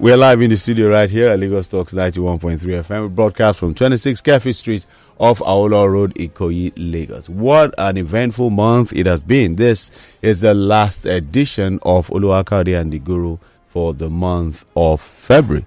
We're live in the studio right here at Lagos Talks 91.3 FM. We broadcast from 26 Keffi Street off Awolowo Road, Ikoyi, Lagos. What an eventful month it has been. This is the last edition of Oluwakayode and the Guru for the month of February.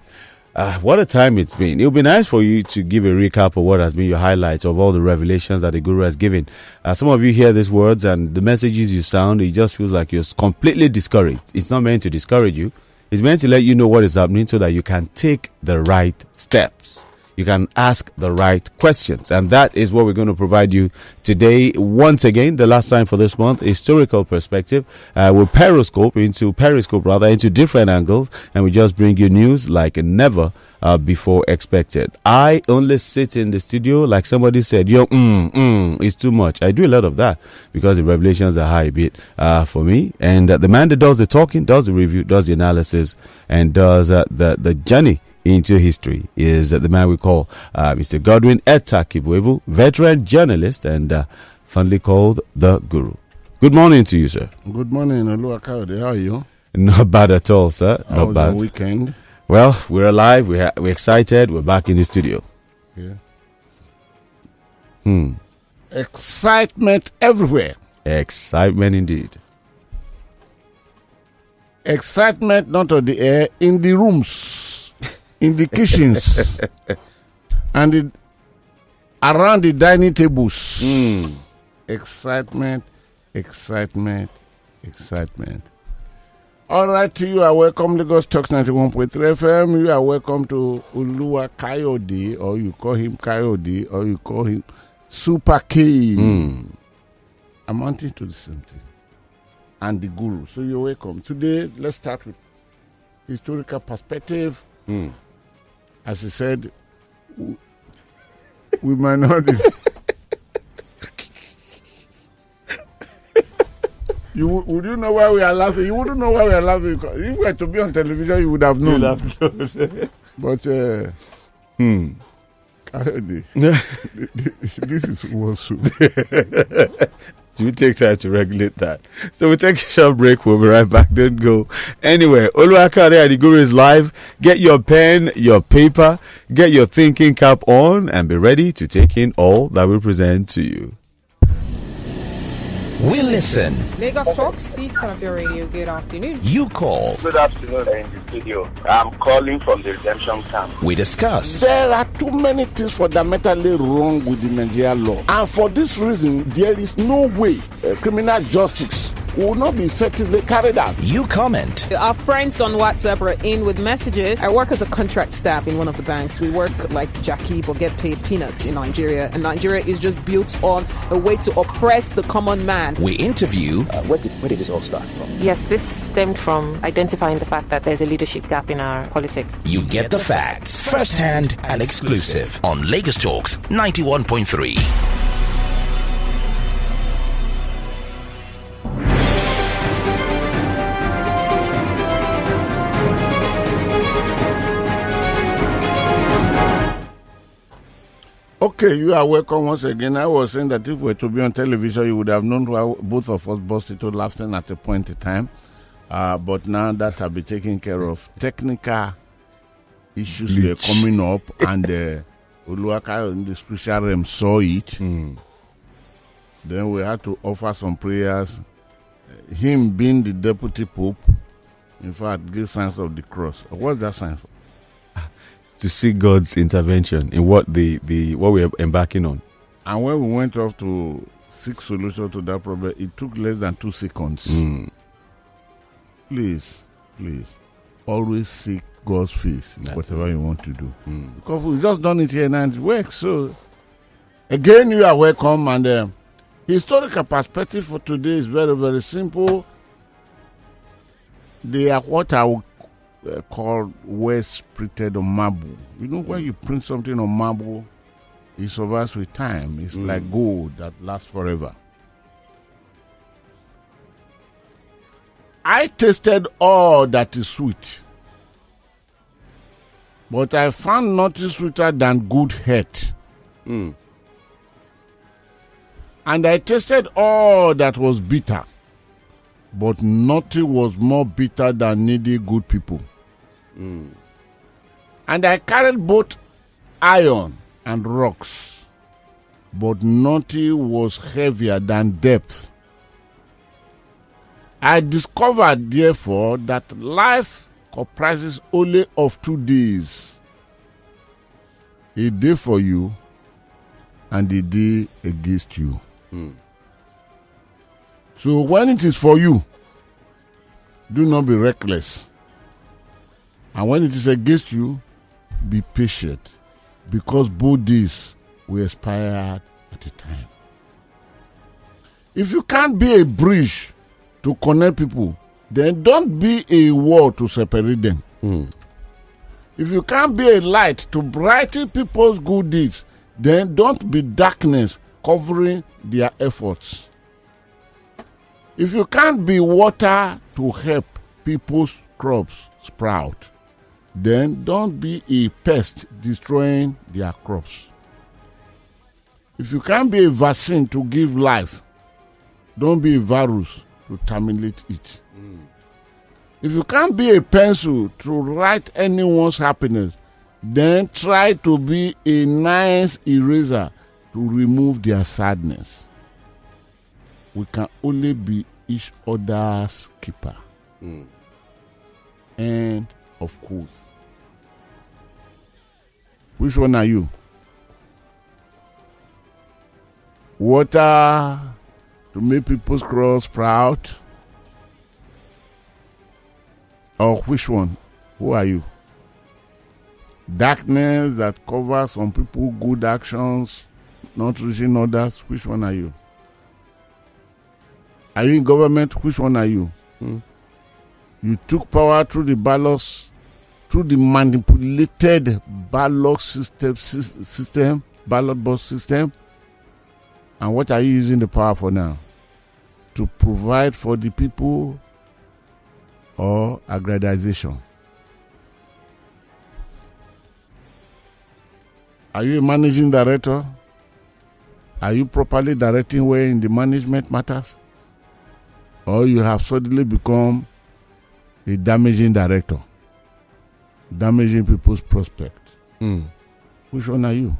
Uh, what a time it's been. It would be nice for you to give a recap of what has been your highlights of all the revelations that the Guru has given. Uh, some of you hear these words and the messages you sound, it just feels like you're completely discouraged. It's not meant to discourage you. It's meant to let you know what is happening so that you can take the right steps. You can ask the right questions. And that is what we're going to provide you today. Once again, the last time for this month, historical perspective. Uh, we'll periscope into, periscope rather, into different angles. And we just bring you news like never uh, before expected. I only sit in the studio, like somebody said, yo, mm, mm, it's too much. I do a lot of that because the revelations are high a bit uh, for me. And uh, the man that does the talking, does the review, does the analysis, and does uh, the, the journey into history is the man we call uh, Mr. Godwin Etakibuebu, veteran journalist and uh, fondly called the Guru. Good morning to you, sir. Good morning, Oluwakayode. How are you? Not bad at all, sir. How Not was bad. your weekend? Well, we're alive. We're, we're excited. We're back in the studio. Yeah. Hmm. Excitement everywhere. Excitement indeed. Excitement not on the air, in the rooms, in the kitchens, and the, around the dining tables. Hmm. Excitement, excitement, excitement. All right, you are welcome, Lagos Talks 91.3 FM. You are welcome to Oluwakayode, or you call him Kayode, or you call him Super K. Hmm. amounting to the same thing. And the guru. So you're welcome. Today, let's start with historical perspective. Hmm. As he said, we might not. You would- you know why we are laughing? You wouldn't know why we are laughing. because If we were to be on television, you would have known. But uh, Hmm. Kayode, this is one soup. You take time to regulate that. So we take a short break. We'll be right back. Don't go anywhere. Oluwakayode and the Guru is live. Get your pen, your paper, get your thinking cap on, and be ready to take in all that we present to you. We listen. Lagos Talks, please turn off your radio. Good afternoon. You call. Good afternoon in the studio. I'm calling from the redemption camp. We discuss. There are too many things fundamentally wrong with the Nigerian law. And for this reason, there is no way uh, criminal justice will not be effectively carried out. You comment. Our friends on WhatsApp are in with messages. I work as a contract staff in one of the banks. We work like Jackie but get paid peanuts in Nigeria. And Nigeria is just built on a way to oppress the common man. We interview. Uh, where did where did this all start from? Yes, this stemmed from identifying the fact that there's a leadership gap in our politics. You get the facts. First hand and exclusive on Lagos Talks 91.3. Okay, you are welcome once again. I was saying that if we were to be on television, you would have known why both of us busted to laughing at a point in time. Uh, but now that have been taken care of, technical issues were coming up, and uh, Uluwaka in the spiritual realm saw it. Then we had to offer some prayers. Him being the deputy pope, in fact, give signs of the cross. What's that sign for? To see God's intervention in what the, the what we're embarking on. And when we went off to seek solution to that problem, it took less than two seconds. Mm. Please, please, always seek God's face in That's whatever you want to do. Mm. Because we've just done it here and it works. So, again, you are welcome. And uh, historical perspective for today is very, very simple. They are what I would uh, call well printed on marble. You know, when you print something on marble, It survives with time. It's like gold that lasts forever. I tasted all that is sweet, but I found nothing sweeter than good health. Mm. And I tasted all that was bitter, but nothing was more bitter than needy good people. Mm. And I carried both iron and rocks, but nothing was heavier than depth. I discovered, therefore, that life comprises only of two days a day for you and a day against you. Hmm. So when it is for you, do not be reckless. And when it is against you, be patient, because both days will expire at a time. If you can't be a bridge to connect people, then don't be a wall to separate them. Hmm. If you can't be a light to brighten people's good deeds, then don't be darkness covering their efforts. If you can't be water to help people's crops sprout, then don't be a pest destroying their crops. If you can't be a vaccine to give life, don't be a virus to terminate it. If you can't be a pencil to write anyone's happiness, then try to be a nice eraser to remove their sadness. We can only be each other's keeper. Hmm. And of course, which one are you? Water to make people's crops proud? Or which one? Who are you? Darkness that covers some people good actions, not reaching others. Which one are you? Are you in government? Which one are you? Hmm. You took power through the ballots, through the manipulated ballot system, system, ballot box system. And what are you using the power for now? To provide for the people or aggrandization? Are you a managing director? Are you properly directing where in the management matters? Or you have suddenly become a damaging director, damaging people's prospect? Mm. Which one are you?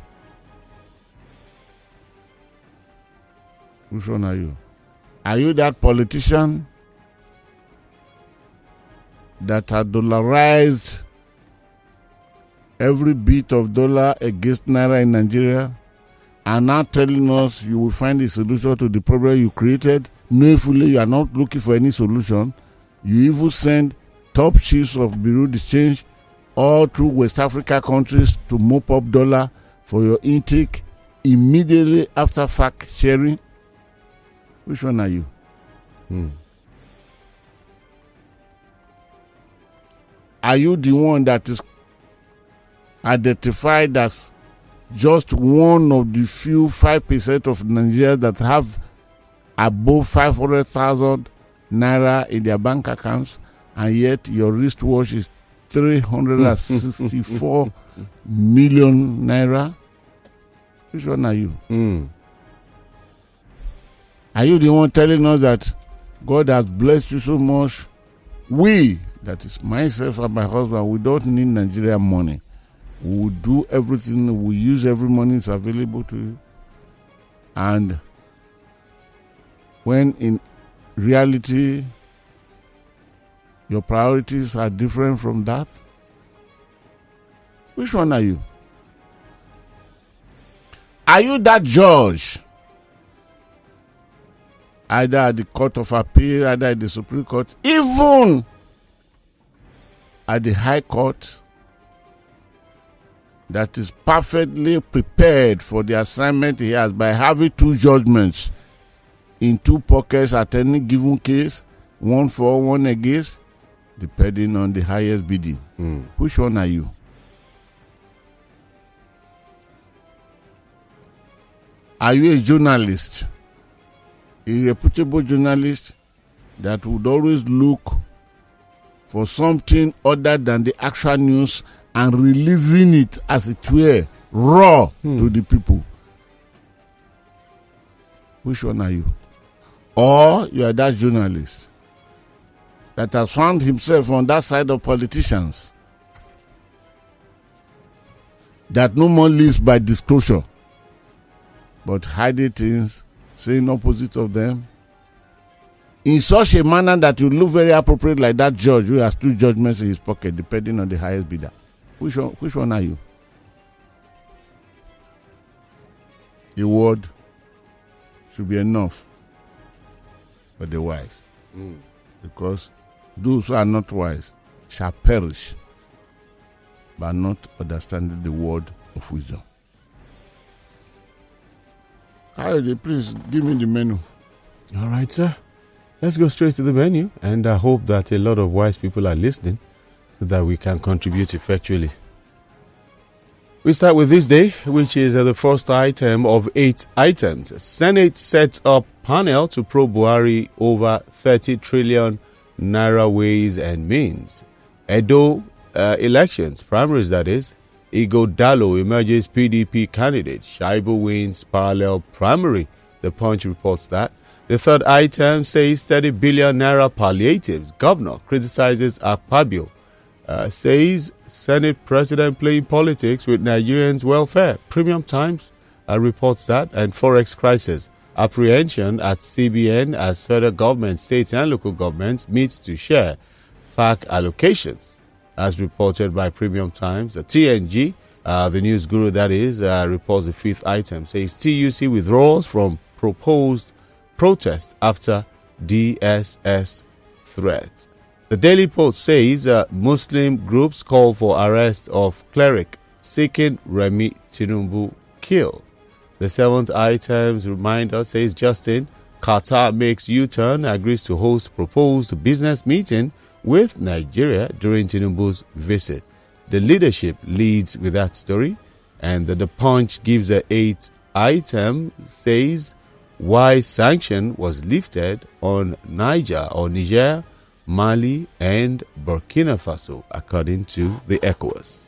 Which one are you? Are you that politician that had dollarized every bit of dollar against naira in Nigeria and now telling us you will find a solution to the problem you created? Knowingly, you are not looking for any solution. You even send top chiefs of Bureau de Change all through West Africa countries to mop up dollar for your intake immediately after fact sharing. Which one are you? Hmm. Are you the one that is identified as just one of the few 5% of Nigerians that have above 500,000 naira in their bank accounts, and yet your wristwatch is 364 million naira? Which one are you? Mm. Are you the one telling us that God has blessed you so much? We, that is myself and my husband, we don't need Nigerian money. We will do everything, we use every money that's available to you. And when in reality, your priorities are different from that, which one are you? Are you that judge? Either at the Court of Appeal, either at the Supreme Court, even at the High Court, that is perfectly prepared for the assignment he has by having two judgments in two pockets at any given case, one for, one against, depending on the highest bidding. Which one are you? Are you a journalist? A reputable journalist that would always look for something other than the actual news and releasing it as it were raw to the people. Which one are you? Or you are that journalist that has found himself on that side of politicians that no more lives by disclosure but hiding things, saying opposite of them in such a manner that you look very appropriate like that judge who has two judgments in his pocket depending on the highest bidder. Which one which one are you? The word should be enough for the wise. Mm. Because those who are not wise shall perish by not understanding the word of wisdom. Kayode, please give me the menu. All right, sir. Let's go straight to the menu, and I hope that a lot of wise people are listening so that we can contribute effectually. We start with Thisday, which is uh, the first item of eight items. Senate sets up panel to probe Buhari over 30 trillion naira ways and means. Edo uh, elections, primaries that is. Ighodalo emerges PDP candidate. Shaibu wins parallel primary. The Punch reports that. The third item says 30 billion naira palliatives. Governor criticizes Akpabio. Uh, says Senate President playing politics with Nigerians' welfare. Premium Times uh, reports that. And Forex crisis. Apprehension at CBN as federal government, states, and local governments meets to share FAAC allocations. As reported by Premium Times, the TNG, uh, the news guru that is, uh, reports the fifth item. Says TUC withdraws from proposed protest after DSS threat. The Daily Post says uh, Muslim groups call for arrest of cleric seeking Remi Tinubu kill. The seventh items reminder says Justin Qatar makes U-turn agrees to host proposed business meeting with Nigeria during Tinubu's visit. The leadership leads with that story, and the, the Punch gives the eighth item says why sanction was lifted on Niger or Niger, Mali, and Burkina Faso, according to the ECOWAS.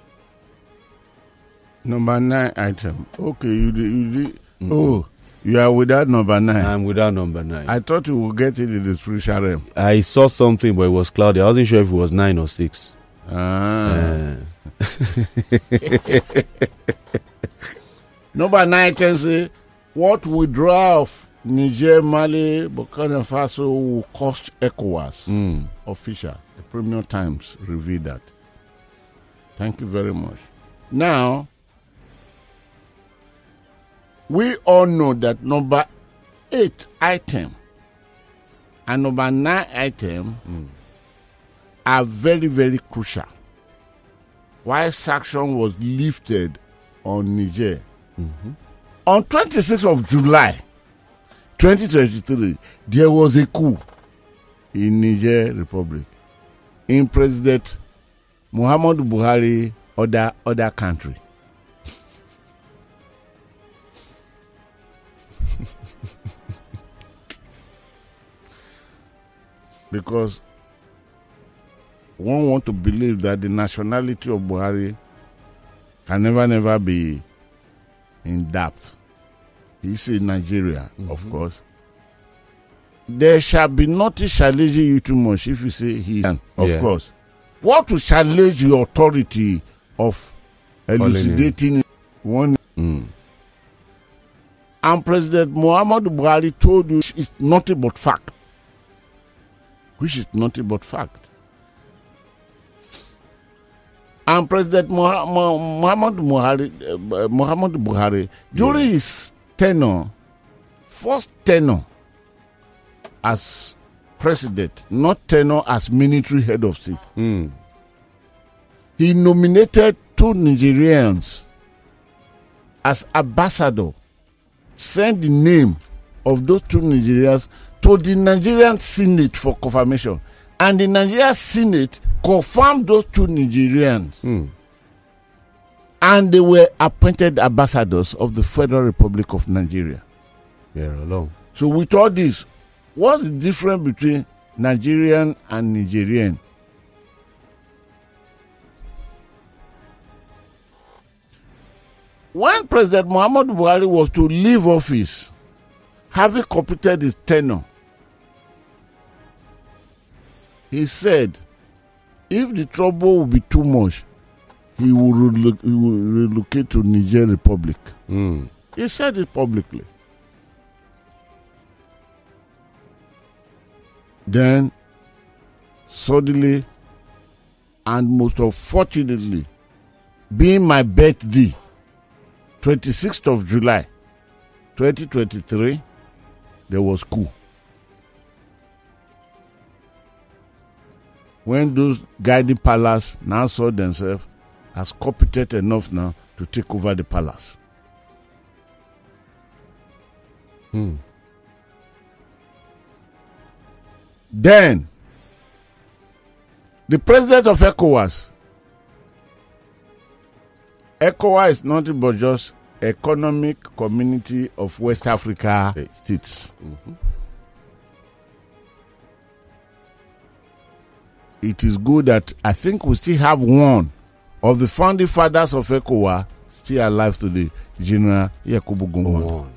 Number nine item. Okay, you did. You did. Oh, you are without number nine. I'm without number nine. I thought you would get it in the spiritual realm. I saw something, but it was cloudy. I wasn't sure if it was nine or six. Ah. Uh, Number nine can say what withdrawal of Niger, Mali, Burkina Faso will cost ECOWAS. mm, Official. The Premium Times revealed that. Thank you very much. Now, we all know that number eight item and number nine item are very, very crucial. Why sanction was lifted on Niger. Mm-hmm. On 26th of July 2023, there was a coup in Niger Republic. In President Muhammadu Buhari other other country. Because one want to believe that the nationality of Buhari can never never be in doubt. He's in Nigeria, of course. There shall be nothing challenging you too much if you say he can, of Yeah. course. What will challenge your authority of elucidating one mm, and President Muhammadu Buhari told you it's nothing but fact. Which is nothing but fact. And President Muha- Mu- Muhammadu Buhari, uh, Muhammadu Buhari during his tenure, first tenure as president, not tenure as military head of state, mm, he nominated two Nigerians as ambassador. Send the name of those two Nigerians to the Nigerian Senate for confirmation. And the Nigerian Senate confirmed those two Nigerians. mm. and they were appointed ambassadors of the Federal Republic of Nigeria. They're alone. So with all this, what's the difference between Nigerian and Nigerian? When President Muhammad Buhari was to leave office, having completed his tenure, he said, if the trouble will be too much, he will, he will relocate to Niger Republic. Mm. He said it publicly. Then, suddenly, and most unfortunately, being my birthday, 26th of July, 2023, there was coup. When those guiding palace now saw themselves as competent enough now to take over the palace. Hmm. Then, the president of ECOWAS, ECOWAS is nothing but just Economic Community of West Africa States. States. Mm-hmm. It is good that I think we still have one of the founding fathers of ECOWAS still alive today, General Yakubu Go Gowon.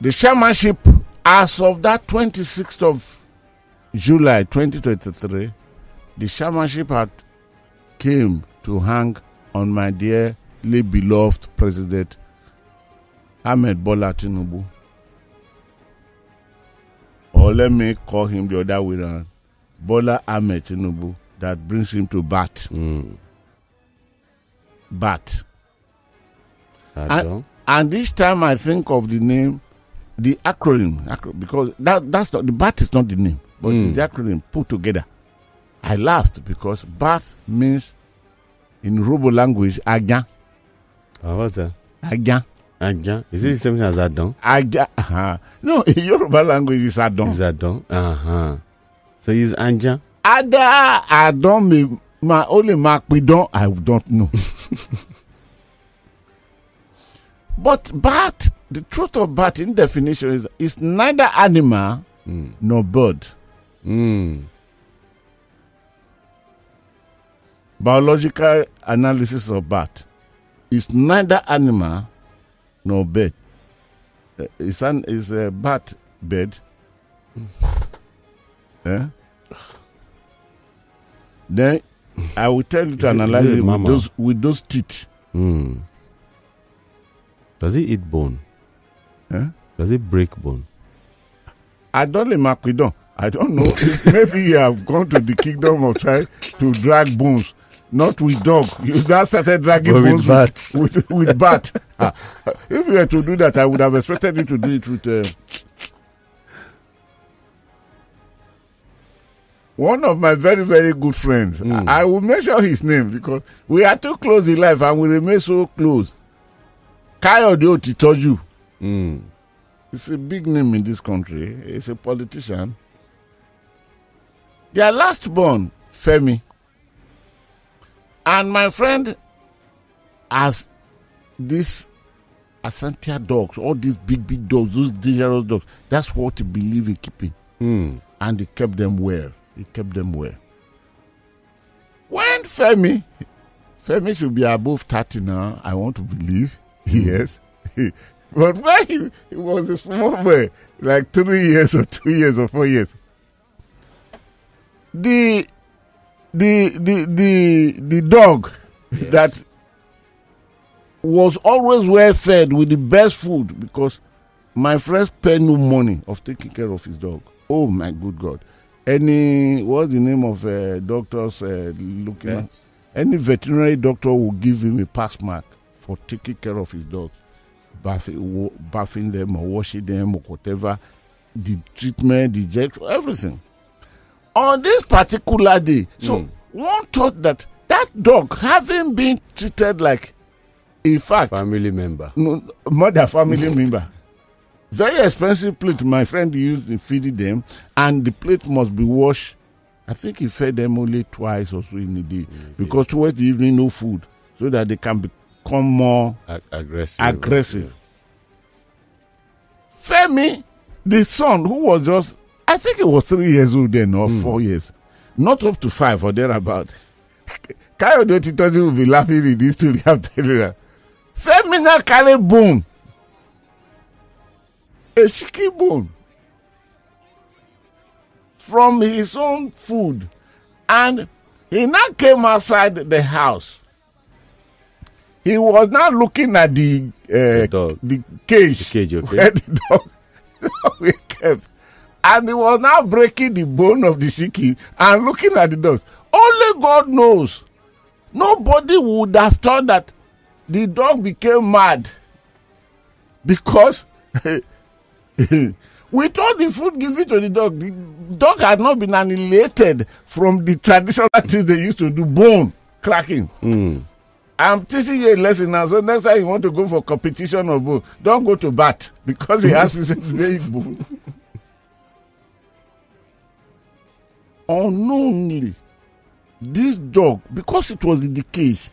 The chairmanship, as of that 26th of July 2023, the chairmanship had came to hang on my dearly beloved President Ahmed Bola Tinubu. Or let me call him the other way around. Bola Ahmed Tinubu that brings him to bat. Mm. Bat. And, and each time I think of the name, the acronym, acro- because that that's not the BAT is not the name, but it's the acronym put together. I laughed because BAT means in Robo language Agan. Oh, what's that? Agan. Ajan. Is it the same thing as Adon? Agan. Uh-huh. No, in Yoruba language is Adon. Is Adon? Uh huh. So he's Anja. Ada Adon me my only mark we don't I don't know. but bat, the truth of bat in definition is is neither animal Mm. nor bird. Mm. biological analysis of bat is neither animal nor bed. Uh, It's an is a bat bed. Eh? Then I will tell you to analyze it it with those with those teeth. Mm. Does he eat bone? Eh? Does he break bone? I don't know Maquidon. I don't know. Maybe you have gone to the kingdom of try to drag bones. Not with dog. You now started dragging But with bats. With, with, with bat. Ah, if you were to do that, I would have expected you to do it with. Uh, one of my very, very good friends. Hmm. I, I will mention his name because we are too close in life and we remain so close. Kayode Otitoju. Mm. It's a big name in this country. He's a politician. Their last born, Femi. And my friend as this Asantia dogs, all these big, big dogs, those dangerous dogs. That's what he believe in keeping. Mm. And he kept them well. He kept them well. When Femi, Femi should be above 30 now, I want to believe. Yes. but when he, he was a small boy, like three years or two years or four years, the the the the the dog that was always well fed with the best food because my friend spend no money of taking care of his dog. Oh my good God! Any what's the name of uh, doctors uh, looking at? Any veterinary doctor will give him a pass mark for taking care of his dogs, bathing them or washing them or whatever, the treatment, the injection, everything. On this particular day, so Mm. one thought that that dog, having been treated like, in fact, Family member. no, mother family member. Very expensive plate my friend used in feeding them, and the plate must be washed. I think he fed them only twice or so in a day because towards the evening, no food, so that they can become more Ag- aggressive. aggressive. Femi, the son who was just, I think it was three years old then or four years, not up to five or thereabout. Kayode Titoji will be laughing in this story I'm telling you. Femi now carry bone, a chicken bone, from his own food, and he now came outside the house. He was now looking at the uh, dog. the cage, The cage, okay. where the dog, the dog kept. And he was now breaking the bone of the chicken and looking at the dog. Only God knows. Nobody would have thought that the dog became mad because with all the food given to the dog, the dog had not been annihilated from the traditional things they used to do, bone cracking. Hmm. I'm teaching you a lesson now. So next time you want to go for competition of bone, don't go to bat because he has to say bone. Unknowingly, this dog, because it was in the cage,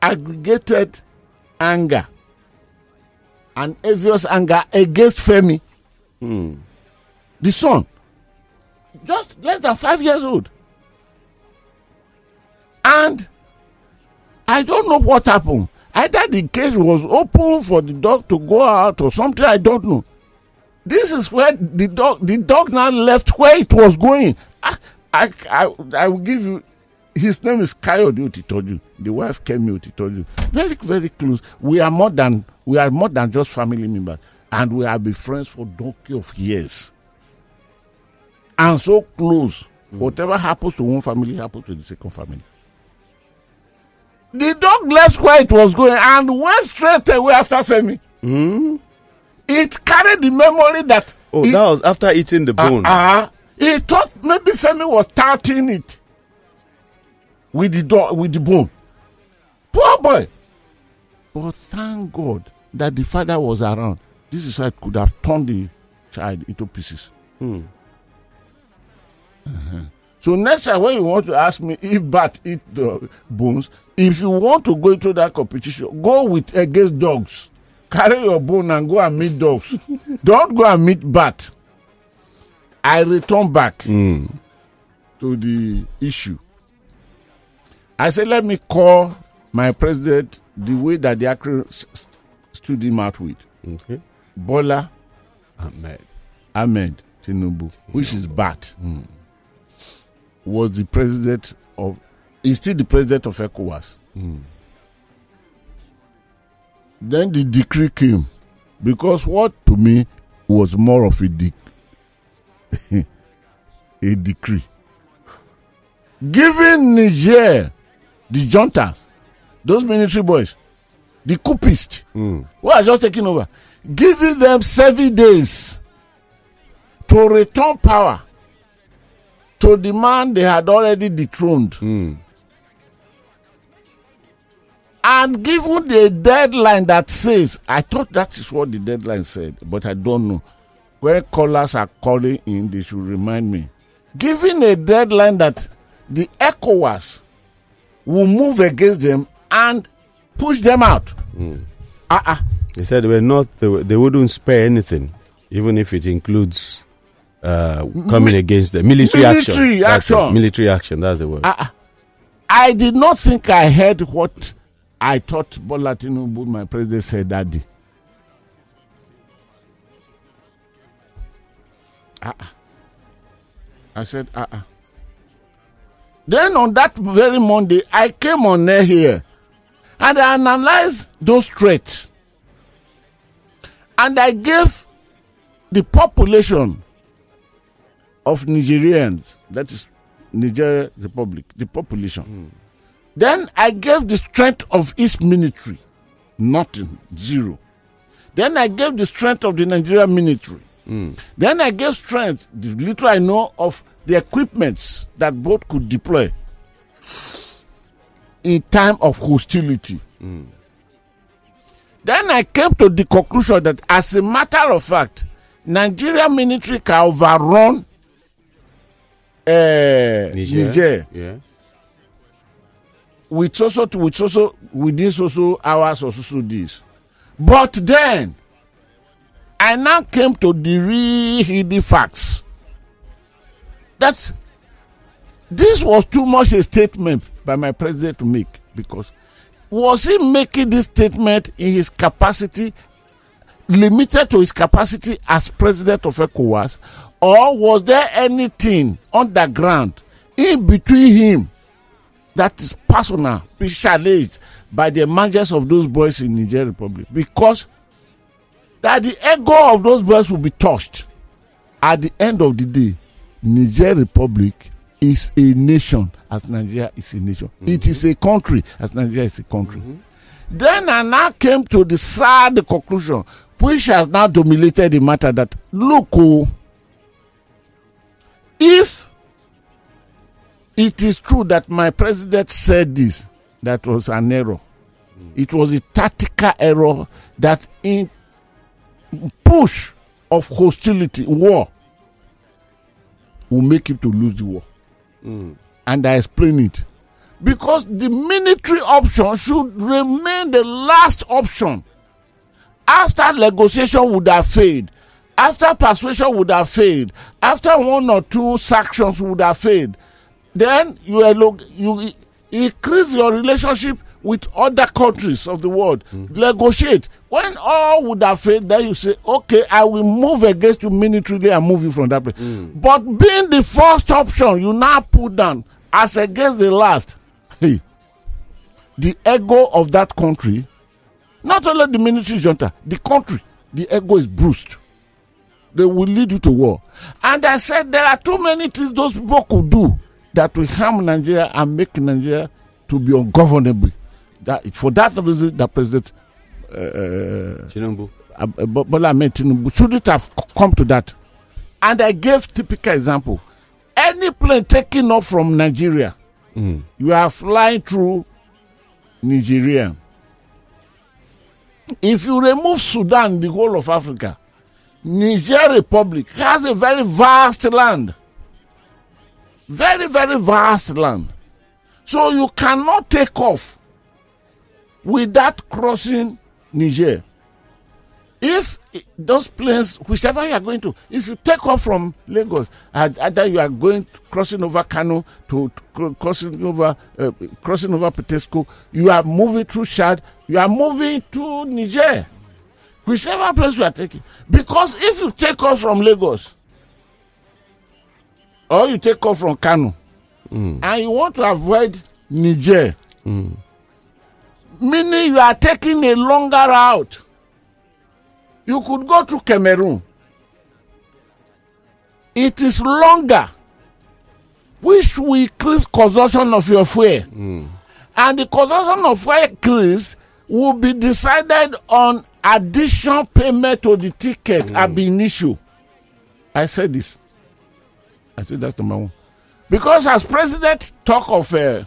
aggregated anger and envious anger against Femi, the son, just less than five years old. And I don't know what happened. Either the cage was open for the dog to go out or something, I don't know. This is where the dog the dog now left where it was going. I I I, I will give you his name is Kayode Otitoju. The wife Kemi Otitoju. Very, very close. We are more than we are more than just family members. And we have been friends for donkey of years. And so close. Mm. Whatever happens to one family happens to the second family. The dog left where it was going and went straight away after Femi. Hmm? It carried the memory that Oh, it- that was after eating the bone. uh, he thought maybe Femi was touting it with the dog with the bone. Poor boy. But thank God that the father was around. This is how it could have turned the child into pieces. Uh-huh. So next time when you want to ask me if bat eat the bones, if you want to go into that competition, go with against dogs. Carry your bone and go and meet dogs. Don't go and meet bat. I return back to the issue. I said, let me call my president the way that the Accra stood him out with. Okay. Bola Ahmed. Ahmed Tinubu, which is BAT, was the president of, is still the president of ECOWAS. Then the decree came because what to me was more of a, dec- a decree. Giving Niger, the juntas, those military boys, the coupists, hmm. who are just taking over, giving them seven days to return power to the man they had already dethroned. Hmm. And given the deadline that says, I thought that is what the deadline said, but I don't know. When callers are calling in, they should remind me. Given a deadline that the ECOWAS will move against them and push them out. Uh-uh. They said they were not. They, they wouldn't spare anything, even if it includes uh, coming against the military, action. Military it, action. Military action. That's the word. Uh-uh. I did not think I heard what I thought Bola Tinubu, my president, said day. Uh-uh. I said, uh-uh. Then on that very Monday, I came on air here and I analyzed those threats. And I gave the population of Nigerians, that is Nigeria Republic, the population. Then I gave the strength of its military, nothing, zero. Then I gave the strength of the Nigerian military. Then I gave strength, the little I know of the equipments that both could deploy in time of hostility. Then I came to the conclusion that, as a matter of fact, Nigeria military can overrun uh, Niger. Yes. With also with also within so so hours or so so days. But then I now came to the real hidden facts. That this was too much a statement by my president to make because was he making this statement in his capacity limited to his capacity as president of ECOWAS or was there anything underground in between him that is personal, be challenged by the emergence of those boys in Niger Republic because that the ego of those boys will be touched. At the end of the day, Niger Republic is a nation as Nigeria is a nation. It is a country as Nigeria is a country. Then I now came to the sad conclusion, which has now dominated the matter that look, oh, if it is true that my president said this, that was an error. Hmm. It was a tactical error that in push of hostility, war, will make him to lose the war. Hmm. And I explain it. Because the military option should remain the last option. After negotiation would have failed, after persuasion would have failed, after one or two sanctions would have failed, then you you increase your relationship with other countries of the world. Mm. Negotiate. When all would have failed then you say okay i will move against you militarily and move you from that place. Mm. But being the first option you now put down as against the last. Hey the ego of that country not only the military junta the country the ego is bruised. They will lead you to war. And I said there are too many things those people could do that will harm Nigeria and make Nigeria to be ungovernable. That for that reason, the president uh, Tinubu. uh, Bola Ahmed Tinubu shouldn't have come to that. And I gave typical example. Any plane taking off from Nigeria, you are flying through Nigeria. If you remove Sudan, the whole of Africa, Niger Republic has a very vast land. Very, very vast land. So you cannot take off without crossing Niger. If those planes, whichever you are going to, if you take off from Lagos, either you are going crossing over Kano to, to crossing over uh, crossing over Petesco, you are moving through Chad, you are moving to Niger whichever place you are taking. Because if you take off from Lagos or you take off from Kano. Hmm. And you want to avoid Niger, hmm. meaning you are taking a longer route, you could go to Cameroon. It is longer, which will increase consumption of your fuel. Hmm. And the consumption of fuel increase will be decided on additional payment to the ticket ab initio. I said this. I said that's number one. Because as president talk of uh,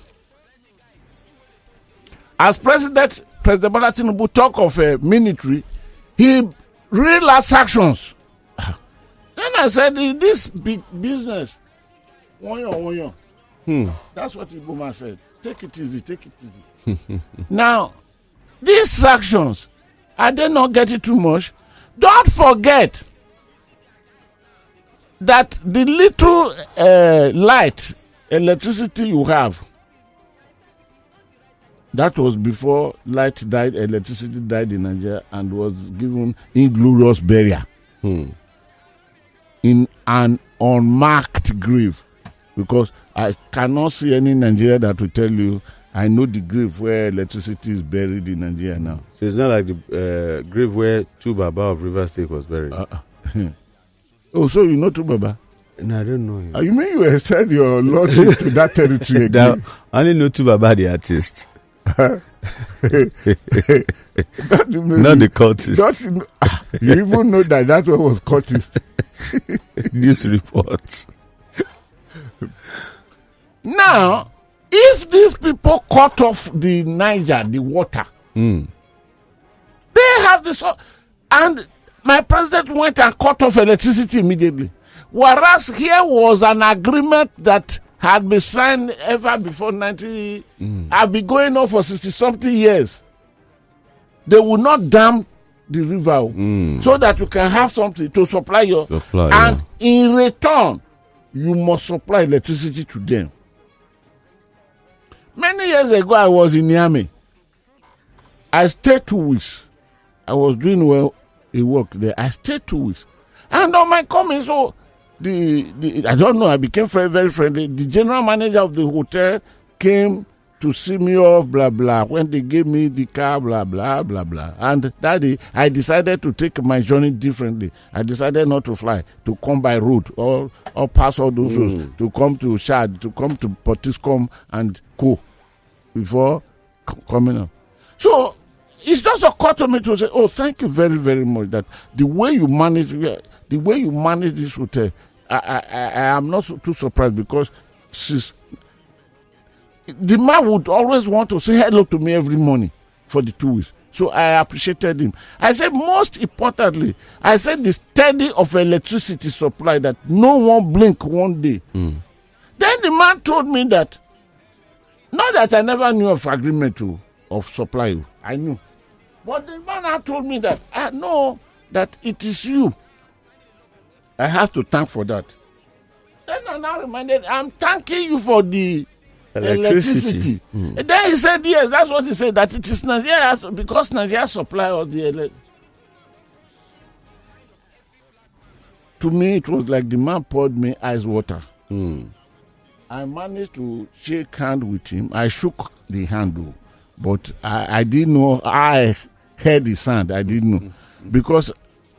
as president President Bola Tinubu talk of uh, military, he relax actions. then I said this big business, one year, one year. That's what Iboma said. Take it easy, take it easy. now, these sanctions, are they not getting too much? Don't forget that the little uh, light, electricity you have, that was before light died, electricity died in Nigeria and was given inglorious burial in an unmarked grave because I cannot see any Nigeria that will tell you I know the grave where electricity is buried in Nigeria now. So it's not like the uh, grave where two Baba of River State was buried. Oh, so you know too, Baba? no, I don't know him. Uh, you mean you extend your lordship to that territory again? I only know two Baba the artist, That you mean not the cultist. Ah, you even know that that one was cultist. News reports. Now, if these people cut off the Niger, the water, Mm. They have the so, and my president went and cut off electricity immediately. Whereas here was an agreement that had been signed ever before 90, Mm. had been going on for 60 something years. They will not dam the river oh, so that you can have something to supply your. Mm. Supply, and in return, you must supply electricity to them. Many years ago, I was in Niamey. I stayed two weeks. I was doing well a work there. I stayed two weeks. And on my coming, so the, the I don't know, I became very, very friendly. The general manager of the hotel came to see me off, blah, blah. When they gave me the car, blah, blah, blah, blah. And that day, I decided to take my journey differently. I decided not to fly, to come by road or, or pass all those roads, mm. to come to Chad, to come to Potiskum and Co before coming up. So it's just occurred to me to say, "Oh, thank you very, very much. That the way you manage, the way you manage this hotel, I, I, I am not so, too surprised because since the man would always want to say hello to me every morning for the two weeks. So I appreciated him. I said, most importantly, I said the steady of electricity supply that no one blink one day. Hmm. Then the man told me that not that I never knew of agreement to, of supply. oh, I knew. But the man had told me that ah, I know that it is you. I have to thank for that. Then I now reminded, I'm thanking you for the Electricity. electricity. And then he said, yes, that's what he said, that it is Nigeria because Nigeria supply all the electricity. To me, it was like the man poured me ice water. Hmm. I managed to shake hand with him. I shook the handle, but I, I didn't know. I heard the sound. I didn't know because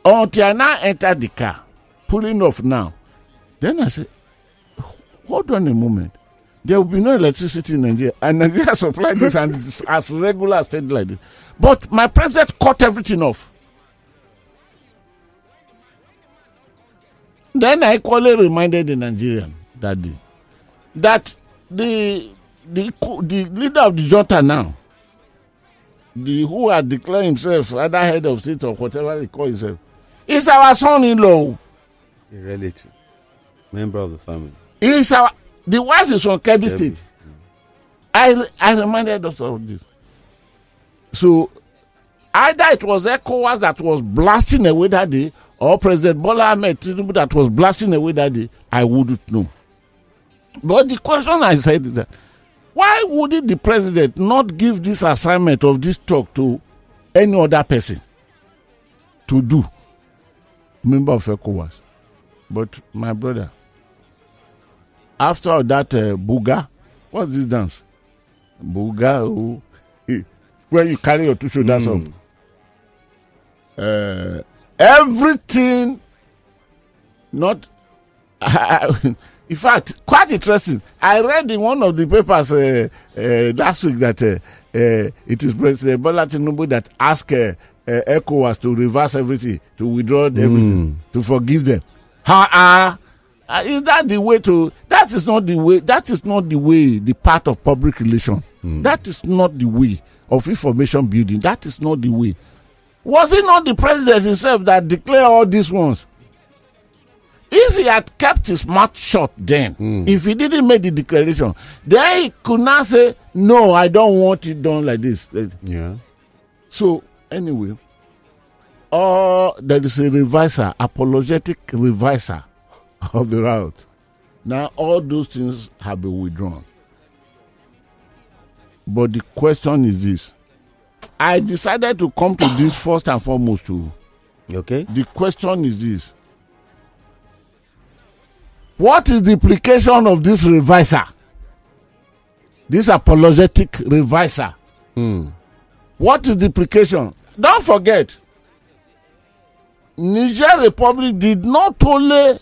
until I now entered the car, pulling off now, then I said, "Hold on a moment. There will be no electricity in Nigeria, and Nigeria supplied this and it's as regular as steady like this." But my president cut everything off. Then I equally reminded the Nigerian that day that the the the leader of the junta now, the who had declared himself either head of state or whatever he call himself, is our son-in-law. A relative, member of the family. Is our the wife is from Kebbi. State. I I reminded us of this. So either it was ECOWAS that was blasting away that day, or President Bola Ahmed Tinubu that was blasting away that day. I wouldn't know. But the question I said is that why wouldn't the president not give this assignment of this talk to any other person to do? Member of ECOWAS. But my brother, after that uh, buga, what's this dance? Buga, oh, where you carry your two shoulders up. Uh, everything, not. in fact, quite interesting. I read in one of the papers uh, uh, last week that uh, uh, it is President Bola Tinubu that asked uh, uh, ECOWAS to reverse everything, to withdraw everything, to forgive them. Ha. Uh, is that the way to that is not the way that is not the way the part of public relation that is not the way of information building that is not the way was it not the president himself that declared all these ones if he had kept his mouth shut then if he didn't make the declaration then he could not say no i don't want it done like this Yeah. so anyway, uh, there is a reviser, apologetic reviser of the route. Now all those things have been withdrawn. But the question is this: I decided to come to this first and foremost. Too. Okay. The question is this: What is the implication of this reviser? This apologetic reviser. Hmm. What is the implication? Don't forget, Niger Republic did not only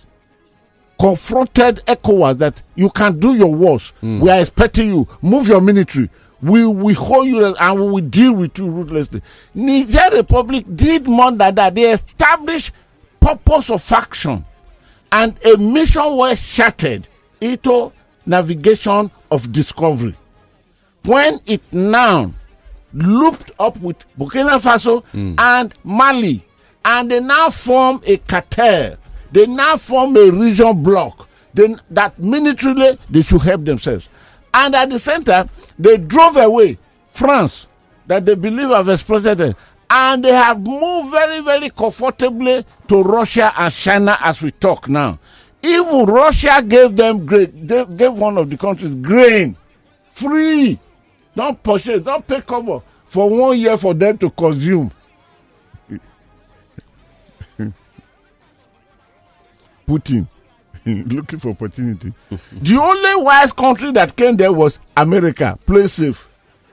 confronted ECOWAS that you can do your worst. Hmm. We are expecting you. Move your military. We we hold you and we will deal with you ruthlessly. Niger Republic did more than that. They established purpose of action and a mission was shattered into navigation of discovery. When it now looped up with Burkina Faso hmm. and Mali, and they now form a cartel. They now form a region bloc. Then that militarily they should help themselves, and at the same time they drove away France that they believe have exploited them, and they have moved very very comfortably to Russia and China as we talk now. Even Russia gave them great, they gave one of the countries grain free. Don't purchase, don't pay cover for one year for them to consume. Putin looking for opportunity. the only wise country that came there was America. Play safe.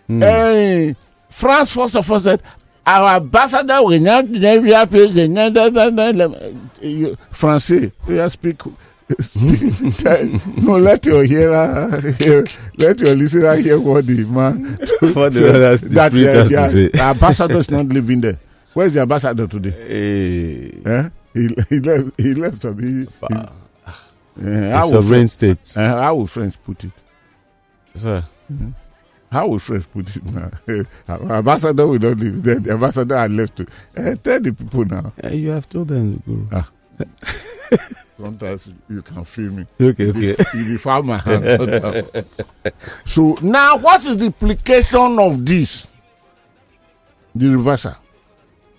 Eh, France first of all said our ambassador will not never pay the Francais. Speak. no, let your hearer hear, let your listener hear what the man What the others- the that uh, has to the- say. ambassador is not living there. Where's the ambassador today? Hey, Eh? He, he left. He left some. He, uh, how, will sovereign state. Uh, how will French put it? Sir, How will French put it now? Ambassador will not live there. The ambassador had left. To, uh, tell the people now. eh, you have told them, Guru. Sometimes you can feel me. Okay, okay. you found my hand. sometimes. so now, what is the implication of this? The reversal.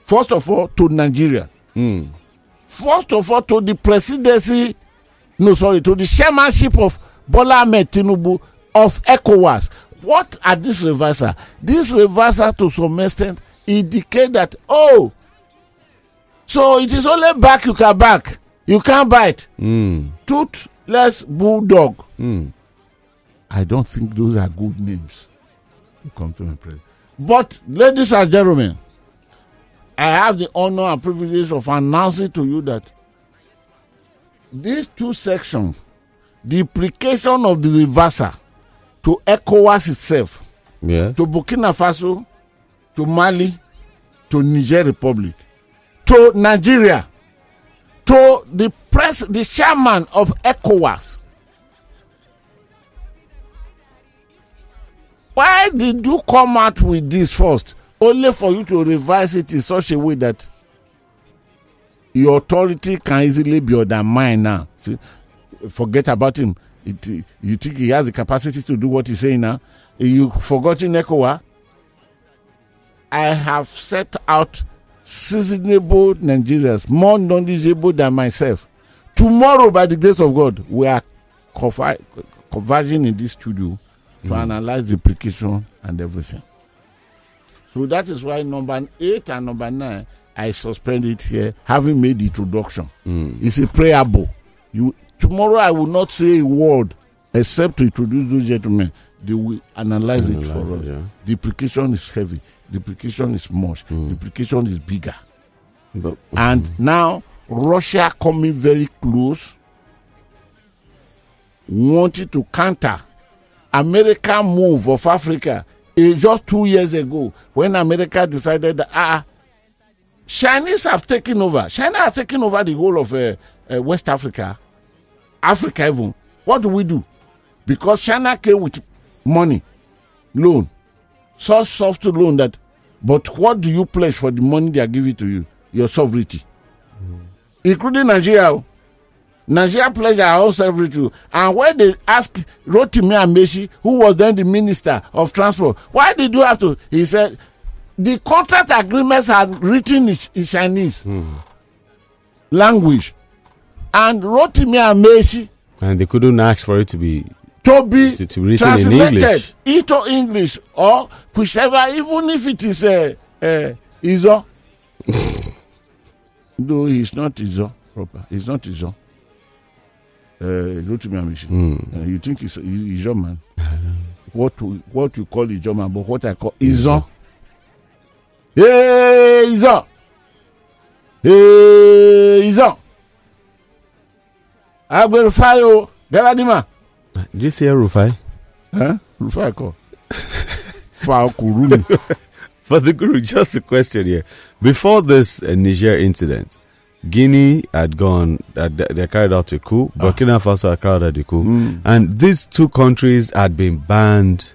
First of all, to Nigeria. Mm. First of all, to the presidency. No, sorry, to the chairmanship of Bola Ahmed Tinubu of ECOWAS. What are this reversal? This reversal, to some extent, indicate that oh, so it is only back you can back, you can't bite Mm. toothless bulldog. Mm. I don't think those are good names come to my presence. But, ladies and gentlemen, I have the honor and privilege of announcing to you that these two sections, the implication of the reversal to ECOWAS itself, Yeah. to Burkina Faso, to Mali, to Niger Republic, to Nigeria, to the press, the chairman of ECOWAS. Why did you come out with this first? Only for you to revise it in such a way that your authority can easily be undermined now. See, forget about him. It, you think he has the capacity to do what he's saying now? You forgotten ECOWA? I have set out seasonable Nigerians, more knowledgeable than myself. Tomorrow, by the grace of God, we are converging in this studio to hmm. analyze the application and everything. So that is why number eight and number nine, I suspend it here, having made the introduction. Hmm. It's a preamble. You tomorrow I will not say a word except to introduce those gentlemen. They will analyze, it for Analyze us. yeah. The is heavy. The application is much. The application is bigger. But, And now Russia coming very close, wanting to counter American move of Africa eh, just two years ago when America decided that ah, Chinese have taken over. China have taken over the whole of uh, uh, West Africa, Africa even. What do we do? Because China came with money, loan, such soft loan that. But what do you pledge for the money they are giving to you? Your sovereignty, hmm. including Nigeria. Nigeria pledged our own sovereignty. And when they asked Rotimi Amaechi, who was then the minister of transport, why did you have to? He said, the contract agreements are written in, in Chinese hmm. language. And Rotimi Amaechi, and they couldn't ask for it to be to be To- to be written in translated English. into English or whichever, even if it is a uh, uh, Izo. Though he's not Izo proper, he's not Izo. Uh, Rotimi Amaechi. Uh, you think he's he's Izo man? What what you call Izo man, but what I call Izo. Hey Izo. Hey Izo. Agbèrèfáyò oh, Galadima. Did you say Rufai? Huh? Rufai kọ. Fa ọkùnrin mi. For the Guru, just a question here. Before this uh, Niger incident, Guinea had gone, uh, they carried out a coup. Burkina Faso had carried out a coup. And these two countries had been banned.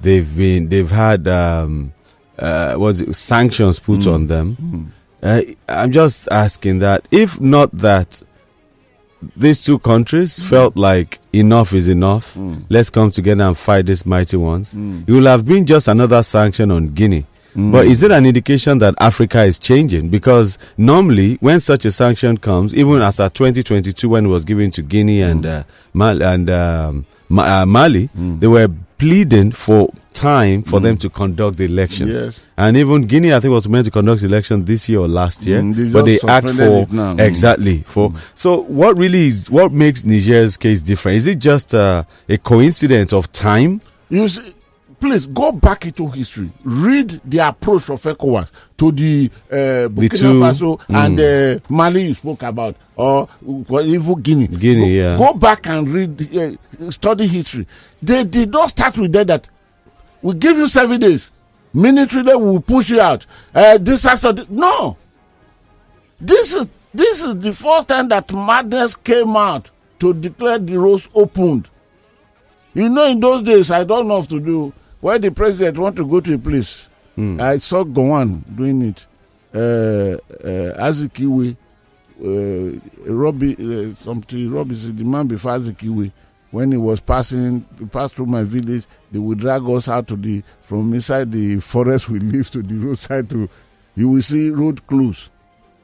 They've been, they've had um, uh, was it, sanctions put on them. Uh, I'm just asking that if not that these two countries felt like enough is enough, let's come together and fight these mighty ones, it will have been just another sanction on Guinea. But is it an indication that Africa is changing? Because normally, when such a sanction comes, even as at 2022, when it was given to Guinea and uh, Mal- and um, Ma- uh, Mali, they were pleading for time for them to conduct the elections. Yes. And even Guinea, I think, was meant to conduct the election this year or last year, Mm, they but they act for now. Mm. exactly for. So, what really is what makes Niger's case different? Is it just uh, a coincidence of time? You see, please go back into history. Read the approach of ECOWAS to the uh, Burkina two- Faso and uh, Mali you spoke about, or or even Guinea. Guinea, go, yeah. Go back and read, uh, study history. They did not start with that. that we give you seven days. Militarily, we will push you out. Uh, this after no. This is this is the first time that madness came out to declare the roads opened. You know, in those days, I don't know what to do. When the president want to go to a place, I saw Gowon doing it. Uh, uh, Azikiwe, uh, Robbie, uh, something, Robbie the man before Azikiwe. When he was passing, he passed through my village. They would drag us out to the from inside the forest we live to the roadside. To you will see road clues.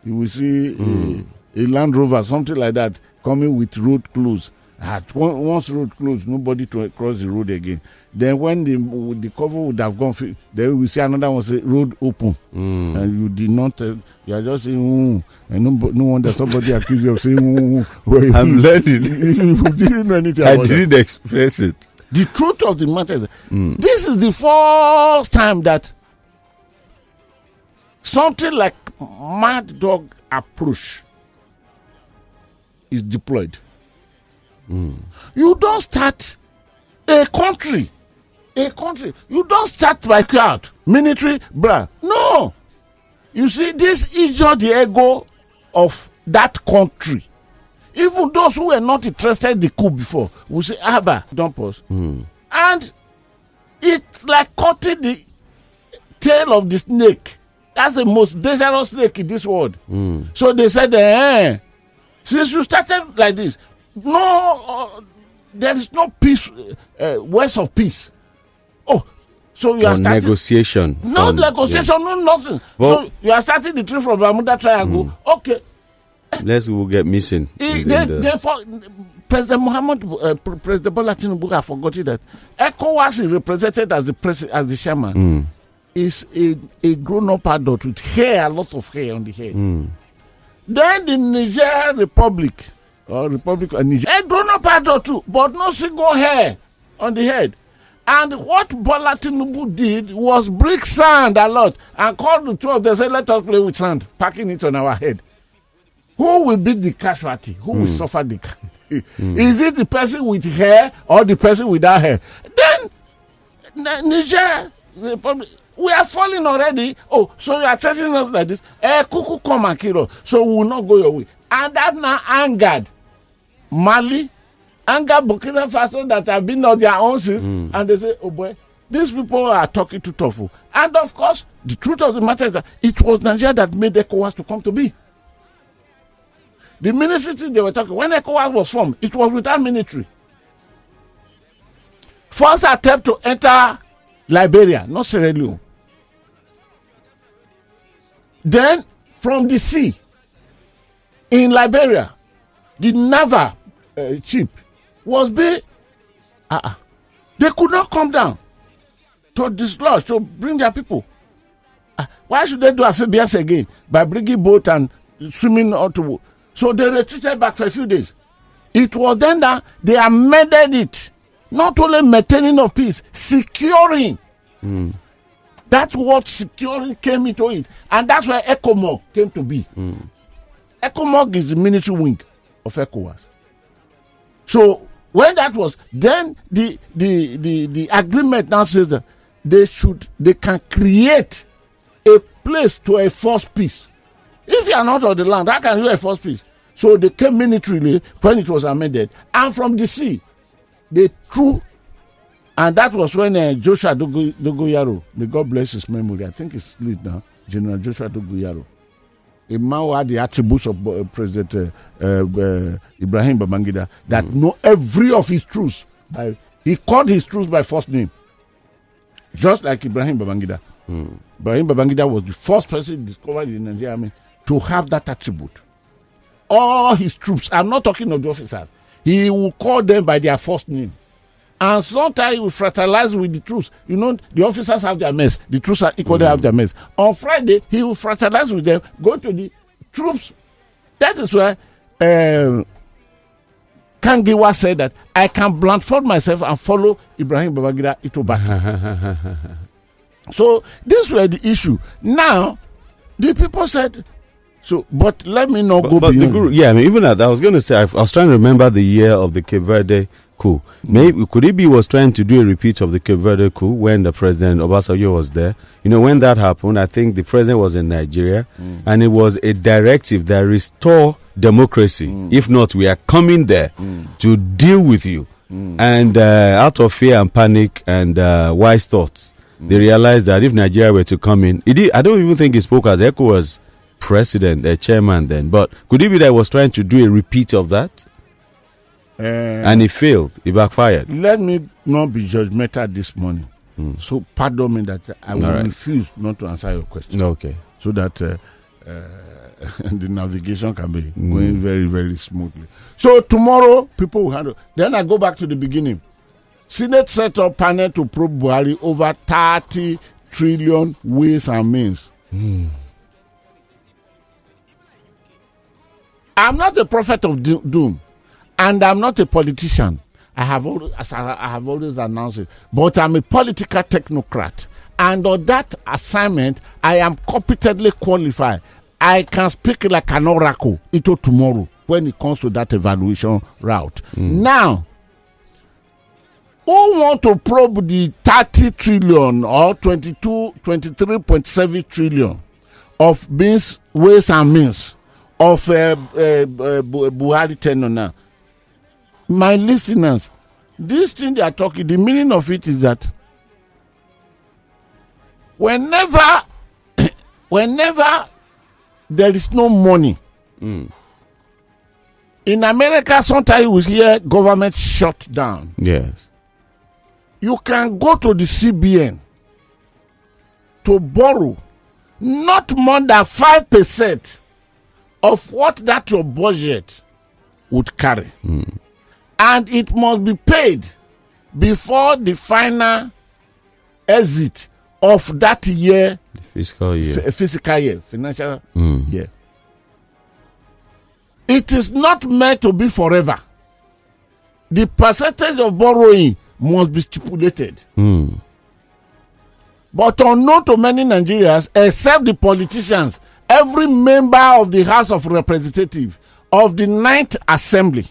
You will see a, a Land Rover, something like that, coming with road clues. At one, once road closed, nobody to cross the road again. Then when the the cover would have gone, then we see another one say road open, and you did not. Uh, you are just saying, mm, and no, no wonder somebody accused you of saying, mm, mm. I'm learning. you didn't know anything I about that. didn't express it. The truth of the matter is, this is the first time that something like mad dog approach is deployed. You don't start a country, a country. You don't start by crowd, military, bruh. No, you see, this is just the ego of that country. Even those who were not interested in the coup before will say, ah, Abba, don't pause. Hmm. And it's like cutting the tail of the snake. That's the most dangerous snake in this world. Hmm. So they said, eh, eh, eh, since you started like this, no, there is no peace, uh, uh, words of peace. Oh, so you are starting. negotiation. No on- negotiation, no nothing. Well- so you are starting the trip from Bermuda Triangle. Okay, yeah. Let's will get missing. in they, the- therefore, President Muhammad, uh, Pre- President Bola Tinubu, have forgotten that ECOWAS is represented as the president, as the chairman. Is a, a grown-up adult with hair, a lot of hair on the head. Then the Niger Republic, or Republic of Niger, a grown-up adult too, but no single hair on the head. And what Bola Tinubu did was break sand a lot and called the two of them, say, let us play with sand, packing it on our head who will be the casualty? Who will suffer the? ca- Is it the person with hair or the person without hair? Then Niger, Republic, we are falling already. Oh, so you are telling us like this? Eh, kuku come and kill us, so we will not go your way. And that now angered Mali, anger Burkina Faso that have been on their own since, hmm. and they say, oh boy. These people are talking too tough. oh." And of course, the truth of the matter is that it was Nigeria that made ECOWAS to come to be. The military they were talking, when ECOWAS was formed, it was without military. First attempt to enter Liberia, not Sierra Leone. Then from the sea in Liberia, the naval uh, ship was being. Uh, they could not come down to dislodge, to bring their people. Ah, why should they do amphibians again? By bringing boat and swimming onto so they retreated back for a few days. It was then that they amended it. Not only maintaining of peace securing. That's what securing came into it. And that's where ecomog came to be. Ecomog is the military wing of ecowas so when that was then the the the the agreement now says that they should they can create a place to enforce peace. If you are not on the land, how can you enforce peace? So they came militarily when it was amended, and from the sea, they threw And that was when uh, Joshua Dogo, Dogonyaro, may God bless his memory, I think it's late now, General Joshua Dogonyaro, a man who had the attributes of uh, President uh, uh, Ibrahim Babangida, that know every of his troops. By, he called his troops by first name, just like Ibrahim Babangida. Ibrahim Babangida was the first person discovered in the Nigerian army to have that attribute. All his troops, I'm not talking of the officers, he will call them by their first name. And sometimes he will fraternize with the troops. You know, the officers have their mess, the troops are equally have their mess. On Friday, he will fraternize with them, go to the troops. That is why um, Kangiwa said that I can blindfold myself and follow Ibrahim Babangida into battle. so this were the issue. Now, the people said, so, but let me not But, go but the beyond. guru, yeah, I mean, even that, I was going to say, I, I was trying to remember the year of the Cape Verde coup. Maybe could it be was trying to do a repeat of the Cape Verde coup when the president Obasanjo was there? You know, when that happened, I think the president was in Nigeria, mm. and it was a directive that restore democracy. Mm. If not, we are coming there mm. to deal with you. And uh, out of fear and panic and uh, wise thoughts, they realized that if Nigeria were to come in, did, I don't even think he spoke as ECOWAS president, a chairman then. But could it be that he was trying to do a repeat of that? Uh, and he failed. He backfired. let me not be judgmental this morning. So pardon me that I will right. refuse not to answer your question. Okay. so that uh, uh, the navigation can be Hmm. going very, very smoothly. So tomorrow, people will handle. Then I go back to the beginning. Senate set up panel to probe Buhari over 30 trillion ways and means. I'm not a prophet of doom, and I'm not a politician. I have always, I, have always announced it, but I'm a political technocrat, and on that assignment, I am competently qualified. I can speak like an oracle into tomorrow when it comes to that evaluation route. Now, who want to probe the 30 trillion or 22 23.7 trillion of means ways and means of uh, uh, uh, buhari tenure now my listeners this thing they are talking the meaning of it is that whenever whenever there is no money hmm. in america sometimes you will hear government shut down. Yes. you can go to the CBN to borrow not more than five percent of what that your budget would carry, hmm. And it must be paid before the final exit of that year, the Fiscal year. f- physical year, financial year. It is not meant to be forever. The percentage of borrowing must be stipulated. Mm. But unknown to many Nigerians, except the politicians, every member of the House of Representatives of the Ninth Assembly,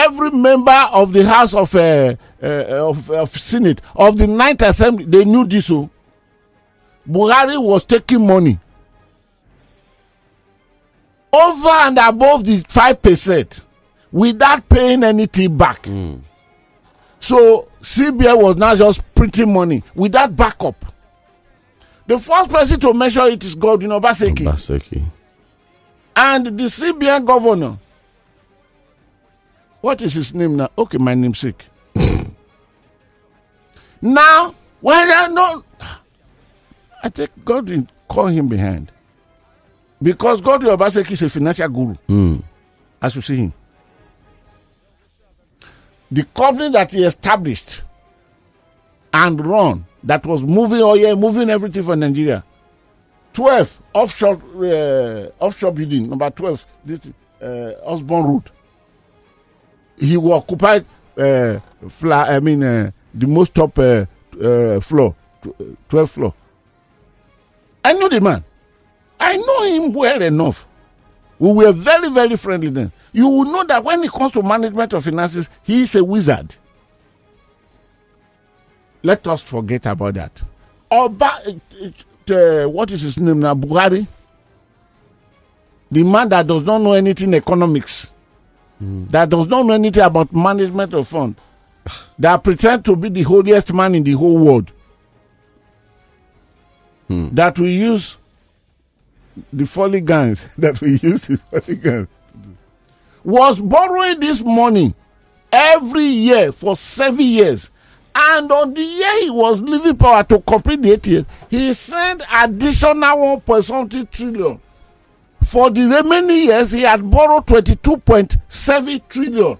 every member of the House of, uh, uh, of, of Senate of the Ninth Assembly, they knew this. Oh, Buhari was taking money over and above the five percent without paying anything back. So CBN was not just printing money without backup. The first person to measure it is Godwin Obaseki. Baseki. and the CBN governor. What is his name now? Okay, my namesake. now, when I know, I think Godwin call him behind because Godwin Obaseki is a financial guru, Mm. as you see him. The company that he established and run that was moving oil, moving everything for Nigeria. 12 offshore uh, offshore building number 12 this uh, Osborne Road. He will occupy uh, fla- I mean uh, the most top uh, uh, floor, tw- 12 floor. I know the man. I know him well enough. We were very, very friendly then. You will know that when it comes to management of finances, he is a wizard. Let us forget about that. Oba, uh, uh, what is his name now? Buhari. The man that does not know anything economics, that does not know anything about management of fund. that pretend to be the holiest man in the whole world. Hmm. That we use the folly gangs that we use the folly gangs was borrowing this money every year for seven years. And on the year he was leaving power to complete the eight years he sent additional one point something trillion for the remaining years he had borrowed twenty-two point seven trillion.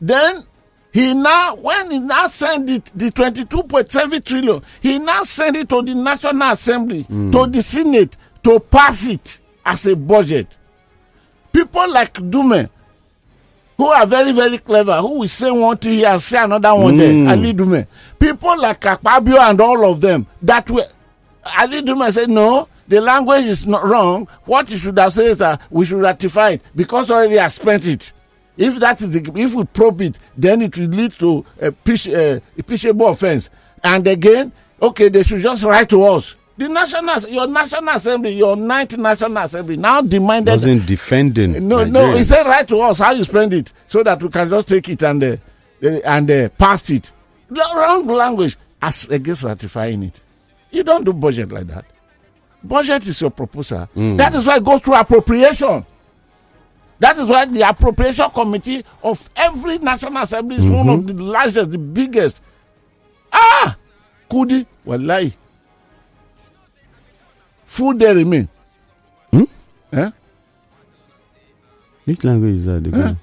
Then he now when he now send it the twenty-two point seven trillion he now send it to the national assembly hmm. to the senate to pass it as a budget. People like Ndume who are very very clever who will say one thing here and say another one there hmm. ali Ndume. People like akpabio and all of them that were ali Ndume say no the language is not wrong what you should have said is that we should ratify it because already i spent it if that is the if we probe it then it will lead to a pitch a pitchable offence and again okay they should just write to us the national your national assembly your ninth national assembly now demanded Wasn't defending. no, no. He Nigerians. said write to us how you spend it so that we can just take it and uh, uh, and uh, pass it. The wrong language as against ratifying it. You don't do budget like that. Budget is your proposal. That is why it goes through appropriation. That is why the appropriation committee of every national assembly is one of the largest, the biggest. Ah, Kudi, wallahi. Food they remain. Hmm? Eh? Which language is that? again?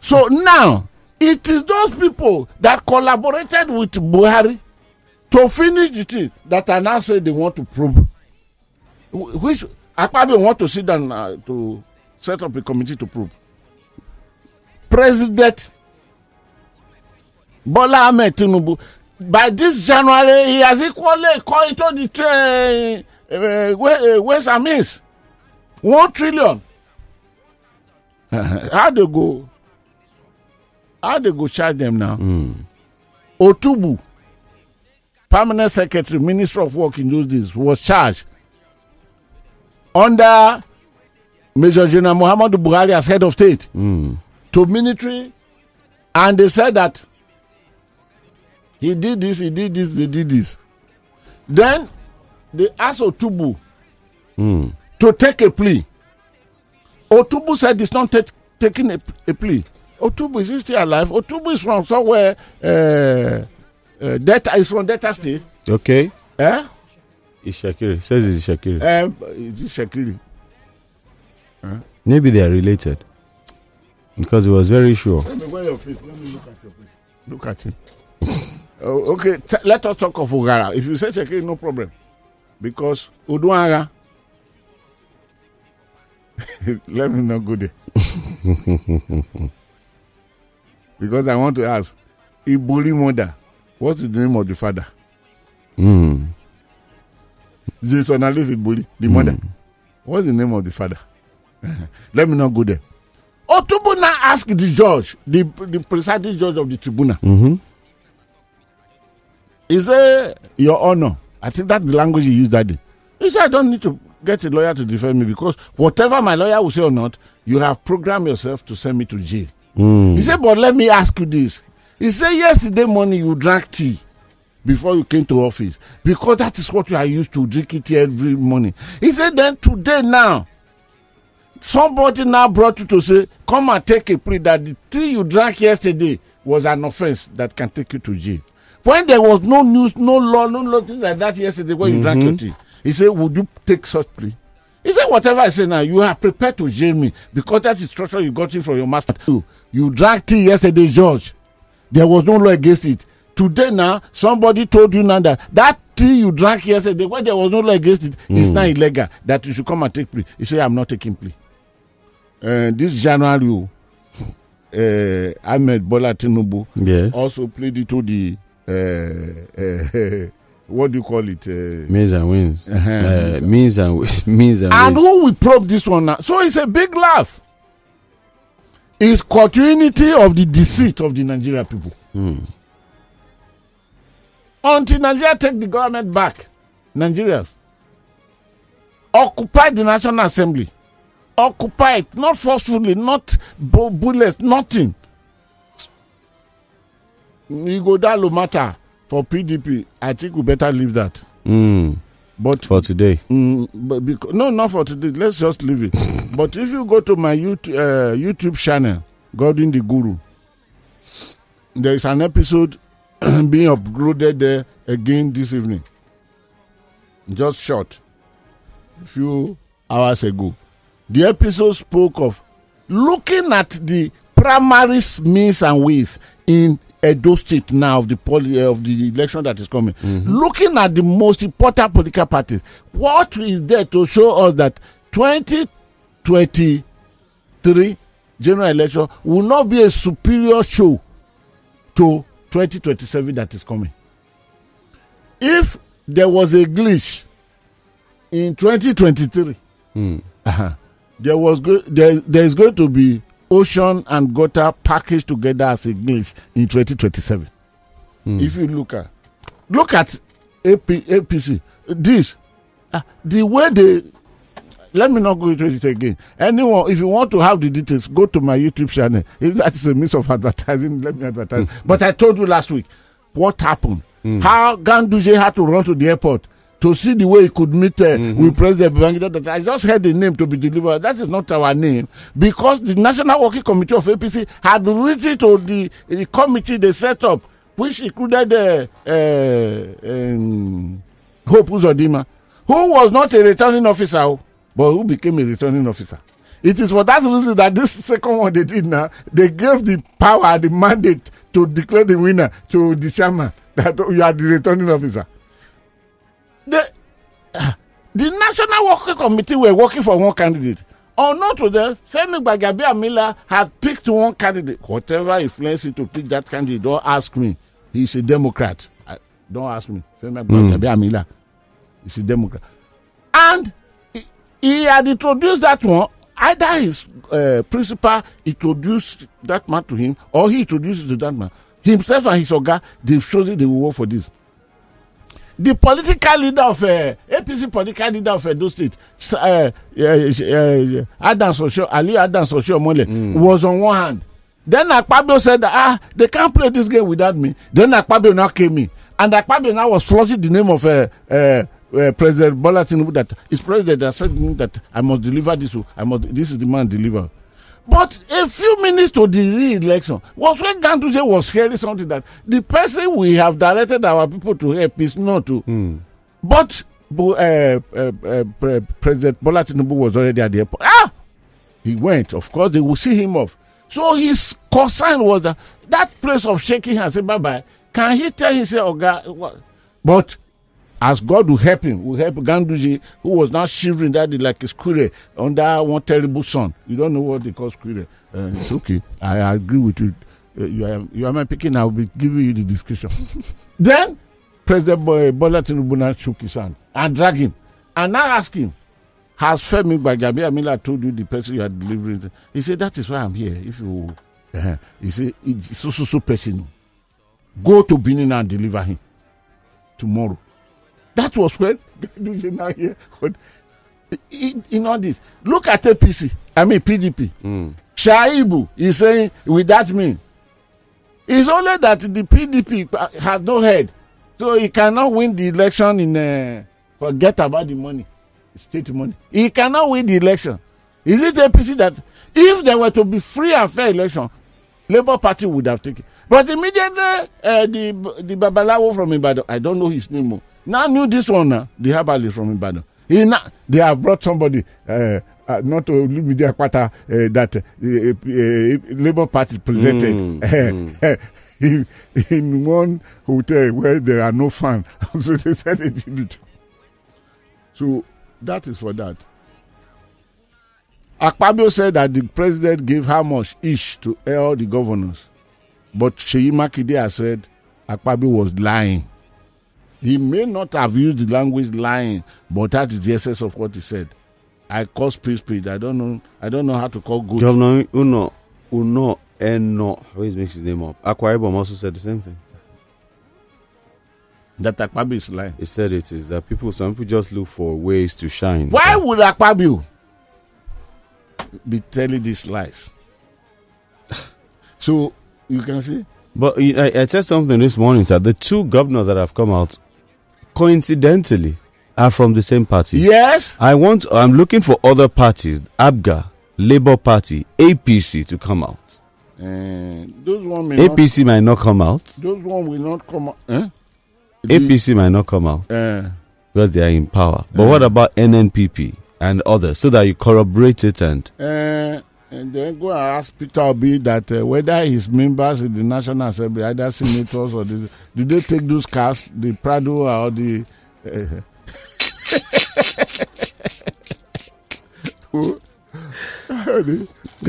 So now it is those people that collaborated with Buhari to finish the thing that are now saying they want to probe. Wh- Which Akpabio want to sit down uh, to set up a committee to probe. President Bola Ahmed Tinubu by this January he has equally called into the train uh, uh, and Means one trillion. how they go how they go charge them now otubu permanent secretary minister of work in those days was charged under major general muhammadu buhari as head of state to military and they said that he did this he did this they did this then they asked otubu to take a plea Otubu said he's not taking a, a plea. Otubu is he still alive? Otubu is from somewhere. Uh, uh, Delta is from Delta State. Okay. Eh? It's Shakiri. Says it's Shakiri. Um, it is Shakiri. Maybe they are related. Because he was very sure. Let me wear your face. Let me look at your face. Look at him. oh, okay, t- let us talk of Ogara. If you say Shakiri, no problem. Because Uduara. let me not go there. because I want to ask Iboli mother, what's the name of the father? Mm. Jason Alif Iboli, the mother. What's the name of the father? let me not go there. Otubu now ask the judge, the, the presiding judge of the tribunal. Mm-hmm. He said, Your Honor, I think that's the language he used that day. He said, I don't need to get a lawyer to defend me because whatever my lawyer will say or not, you have programmed yourself to send me to jail. He said, But let me ask you this. He said, Yesterday morning you drank tea before you came to office because that is what you are used to drink it every morning. He said, Then today now, somebody now brought you to say, Come and take a plea that the tea you drank yesterday was an offense that can take you to jail. When there was no news, no law, no nothing like that yesterday when you drank your mm-hmm. tea, he said, Would you take such plea? He said, Whatever I say now, you are prepared to jail me because that instruction you got it from your master. You drank tea yesterday, George. There was no law against it. Today now, somebody told you now that that tea you drank yesterday, when there was no law against it, it's now illegal that you should come and take plea. He said, I'm not taking plea. Uh, this January, uh, Ahmed Bola Tinubu Yes. also played it to the uh, uh, what do you call it? Uh, Means and wins. Uh-huh. Uh, means and wins. Means and and wins. who will probe this one now? So it's a big laugh. It's continuity of the deceit of the Nigerian people. Until Nigeria take the government back, Nigerians occupy the National Assembly, occupy it, not forcefully, not bu- bullets, nothing. Igodalo matter for PDP. I think we better leave that. Mm. But For today. Mm, but because, no, not for today. Let's just leave it. but if you go to my YouTube, uh, YouTube channel, Godwin the Guru, there is an episode being uploaded there again this evening. Just short, a few hours ago. The episode spoke of looking at the primaries means and ways in Edo State now of the poly, uh, of the election that is coming. Looking at the most important political parties, what is there to show us that 2023 general election will not be a superior show to 2027 that is coming? If there was a glitch in 2023, uh-huh, there was go- there, there is going to be ocean and gutter packaged together as a glitch in 2027 hmm. if you look at look at AP, apc this uh, the way they let me not go into it again. Anyone if you want to have the details go to my youtube channel. If that is a means of advertising let me advertise. Hmm. But i told you last week what happened? Hmm. How ganduje had to run to the airport to see the way he could meet uh, with President Babangida. That I just heard the name to be delivered. That is not our name because the National Working Committee of APC had written to the, the committee they set up, which included uh, uh, um, Hope Uzodimma, who was not a returning officer, oh, but who became a returning officer. It is for that reason that this second one they did now, they gave the power, the mandate to declare the winner to the chairman that you are the returning officer the the national working committee were working for one candidate. Unknown to them femi gbajabiamila had picked one candidate. Whatever influence him to pick that candidate. Don ask me. He is a democrat. I, don ask me. Femi gbajabiamila is a democrat. And he, he had introduced that one. Either his uh, principal introduced that man to him or he introduced it to that man. Himself and his oga they chosen they will work for this the political leader of uh, apc political leader of edo state uh, uh, uh, adams osho aliyu adams Oshiomhole was on one hand. Then akpabio said that, ah they can't play this game without me. Then akpabio now came in. And akpabio now was flushing the name of uh, uh, uh, president bola tinubu that his president that said to me that i must deliver this o i must this is the man deliver but a few minutes to the re-election was when Ganduje was hearing something that the person we have directed our people to help is not to. But uh, uh, uh, President Bola Tinubu was already at the airport. Ah, he went. Of course, they will see him off. So his concern was that that place of shaking hands, say bye bye. Can he tell him say, "Oh God," what? but as God will help him, will help Ganduje, who was now shivering that day like a squirrel under one terrible sun. You don't know what they call squirrel. Uh, it's okay. I, agree with you. Uh, you are you are my picking. I will be giving you the description. then President Bo- Bola Tinubu shook his hand and dragged him and now asked him, "Has Femi Gbajabiamila told you the person you are delivering?" to?" He said, "That is why I'm here. If you," uh, he said, "It's so so so person. Go to Benin and deliver him tomorrow." That was when now here. In, all this, look at APC. I mean PDP. Shaibu is saying, with that mean, it's only that the PDP has no head, so he cannot win the election in. Uh, forget about the money, state money. He cannot win the election. Is it APC that if there were to be free and fair election, Labour Party would have taken. But immediately, uh, the the Babalawo from Ibadan, I don't know his name. oh, Now knew this one now, the herbalist from Ibadan. He now, they have brought somebody, uh, uh, not to media Akpata, uh, that uh, uh, Labour Party presented in, in one hotel where there are no fans. so they said they did it. So that is for that. Akpabio said that the president gave how much each to all the governors. But Sheyi Makinde has said Akpabio was lying. He may not have used the language lying, but that is the essence of what he said. I call speed speed. I don't know. I don't know how to call good. Governor Uno Uno Eno, always makes his name up. Akwa Ibom also said the same thing. That Akpabio is lying. He said it is that people, some people just look for ways to shine. Why would Akpabio be telling these lies. so you can see. But I, I said something this morning, sir. The two governors that have come out, coincidentally, are from the same party. Yes. I want. I'm looking for other parties, APGA, Labour Party, APC, to come out. Uh, those one may not, APC might not come out. those one will not come out. Eh? The- APC might not come out Uh, because they are in power. But what about NNPP and others, so that you corroborate it and uh, and then go and ask Peter Obi that uh, whether his members in the National Assembly, either senators or the, do they take those cars, the Prado or the. Uh,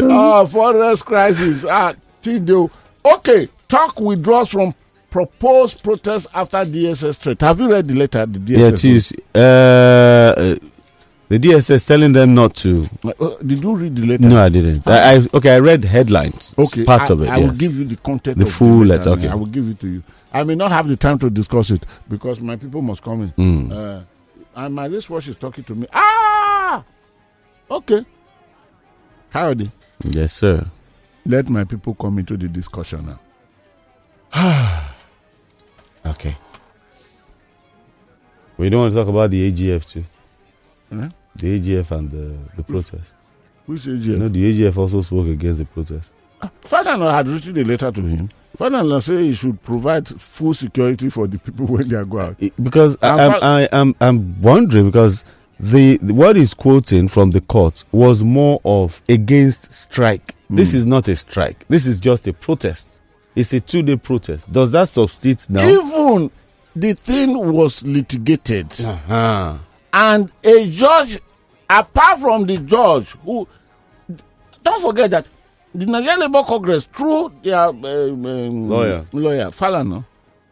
ah, Forex crisis. Ah, Tidio. Okay, talk withdraws from proposed protest after DSS threat. Have you read the letter? The DSS yeah, TUC, uh, uh, the DSS telling them not to. Uh, did you read the letter? No, I didn't. I, I okay. I read headlines. Okay, parts I, of it. I will give you the content. The of full letter. okay. I will give it to you. I may not have the time to discuss it because my people must come in. Mm. Uh, and my wristwatch is talking to me. Ah, okay. Kayode, Yes, sir. let my people come into the discussion now. Ah. Okay. We don't want to talk about the AGF too. Eh? The AGF and the, the protests. Which AGF? You AGM? know, the AGF also spoke against the protests. Ferdinand had written a letter to him. Ferdinand said he should provide full security for the people when they go out. It- because I, And fa- I, I'm, I'm wondering because the, the what he's quoting from the court was more of against strike. This is not a strike. This is just a protest. It's a two-day protest. Does that substitute now? Even the thing was litigated. uh-huh. And a judge apart from the judge who don't forget that the nigerian labour congress through their um, um, Lawyer. lawyer falana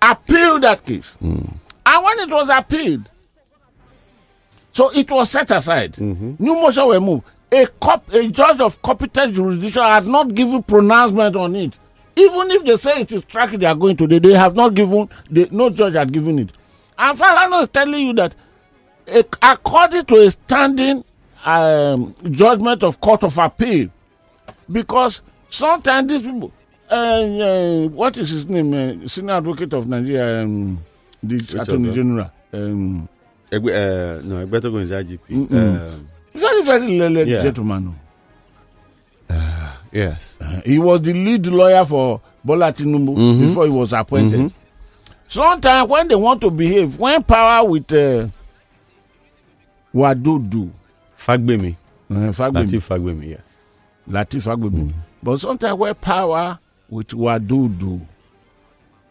appealed that case. And when it was appealed so it was set aside. New motion were moved. A cop a judge of competent jurisdiction had not given pronouncement on it. Even if they say it is strike they are going to they, they have not given they, no judge had given it. And falana is telling you that according to a standing um, judgment of court of appeal because sometimes these people uh, uh, what is his name uh, senior advocate of nigeria um, the attorney of them? general um, Egbe, uh, no, Egbetogun is IGP. Mm-mm. Um, very very learned Yeah. gentleman oh. yes. he was the lead lawyer for bola tinubu Mhm. before he was appointed Mhm. sometimes when they want to behave when power with uh, wadudu Fagbemi. uh, Fagbemi, Latif Fagbemi, yes. Latif Fagbemi. Mm. But sometimes where power with Wadudu,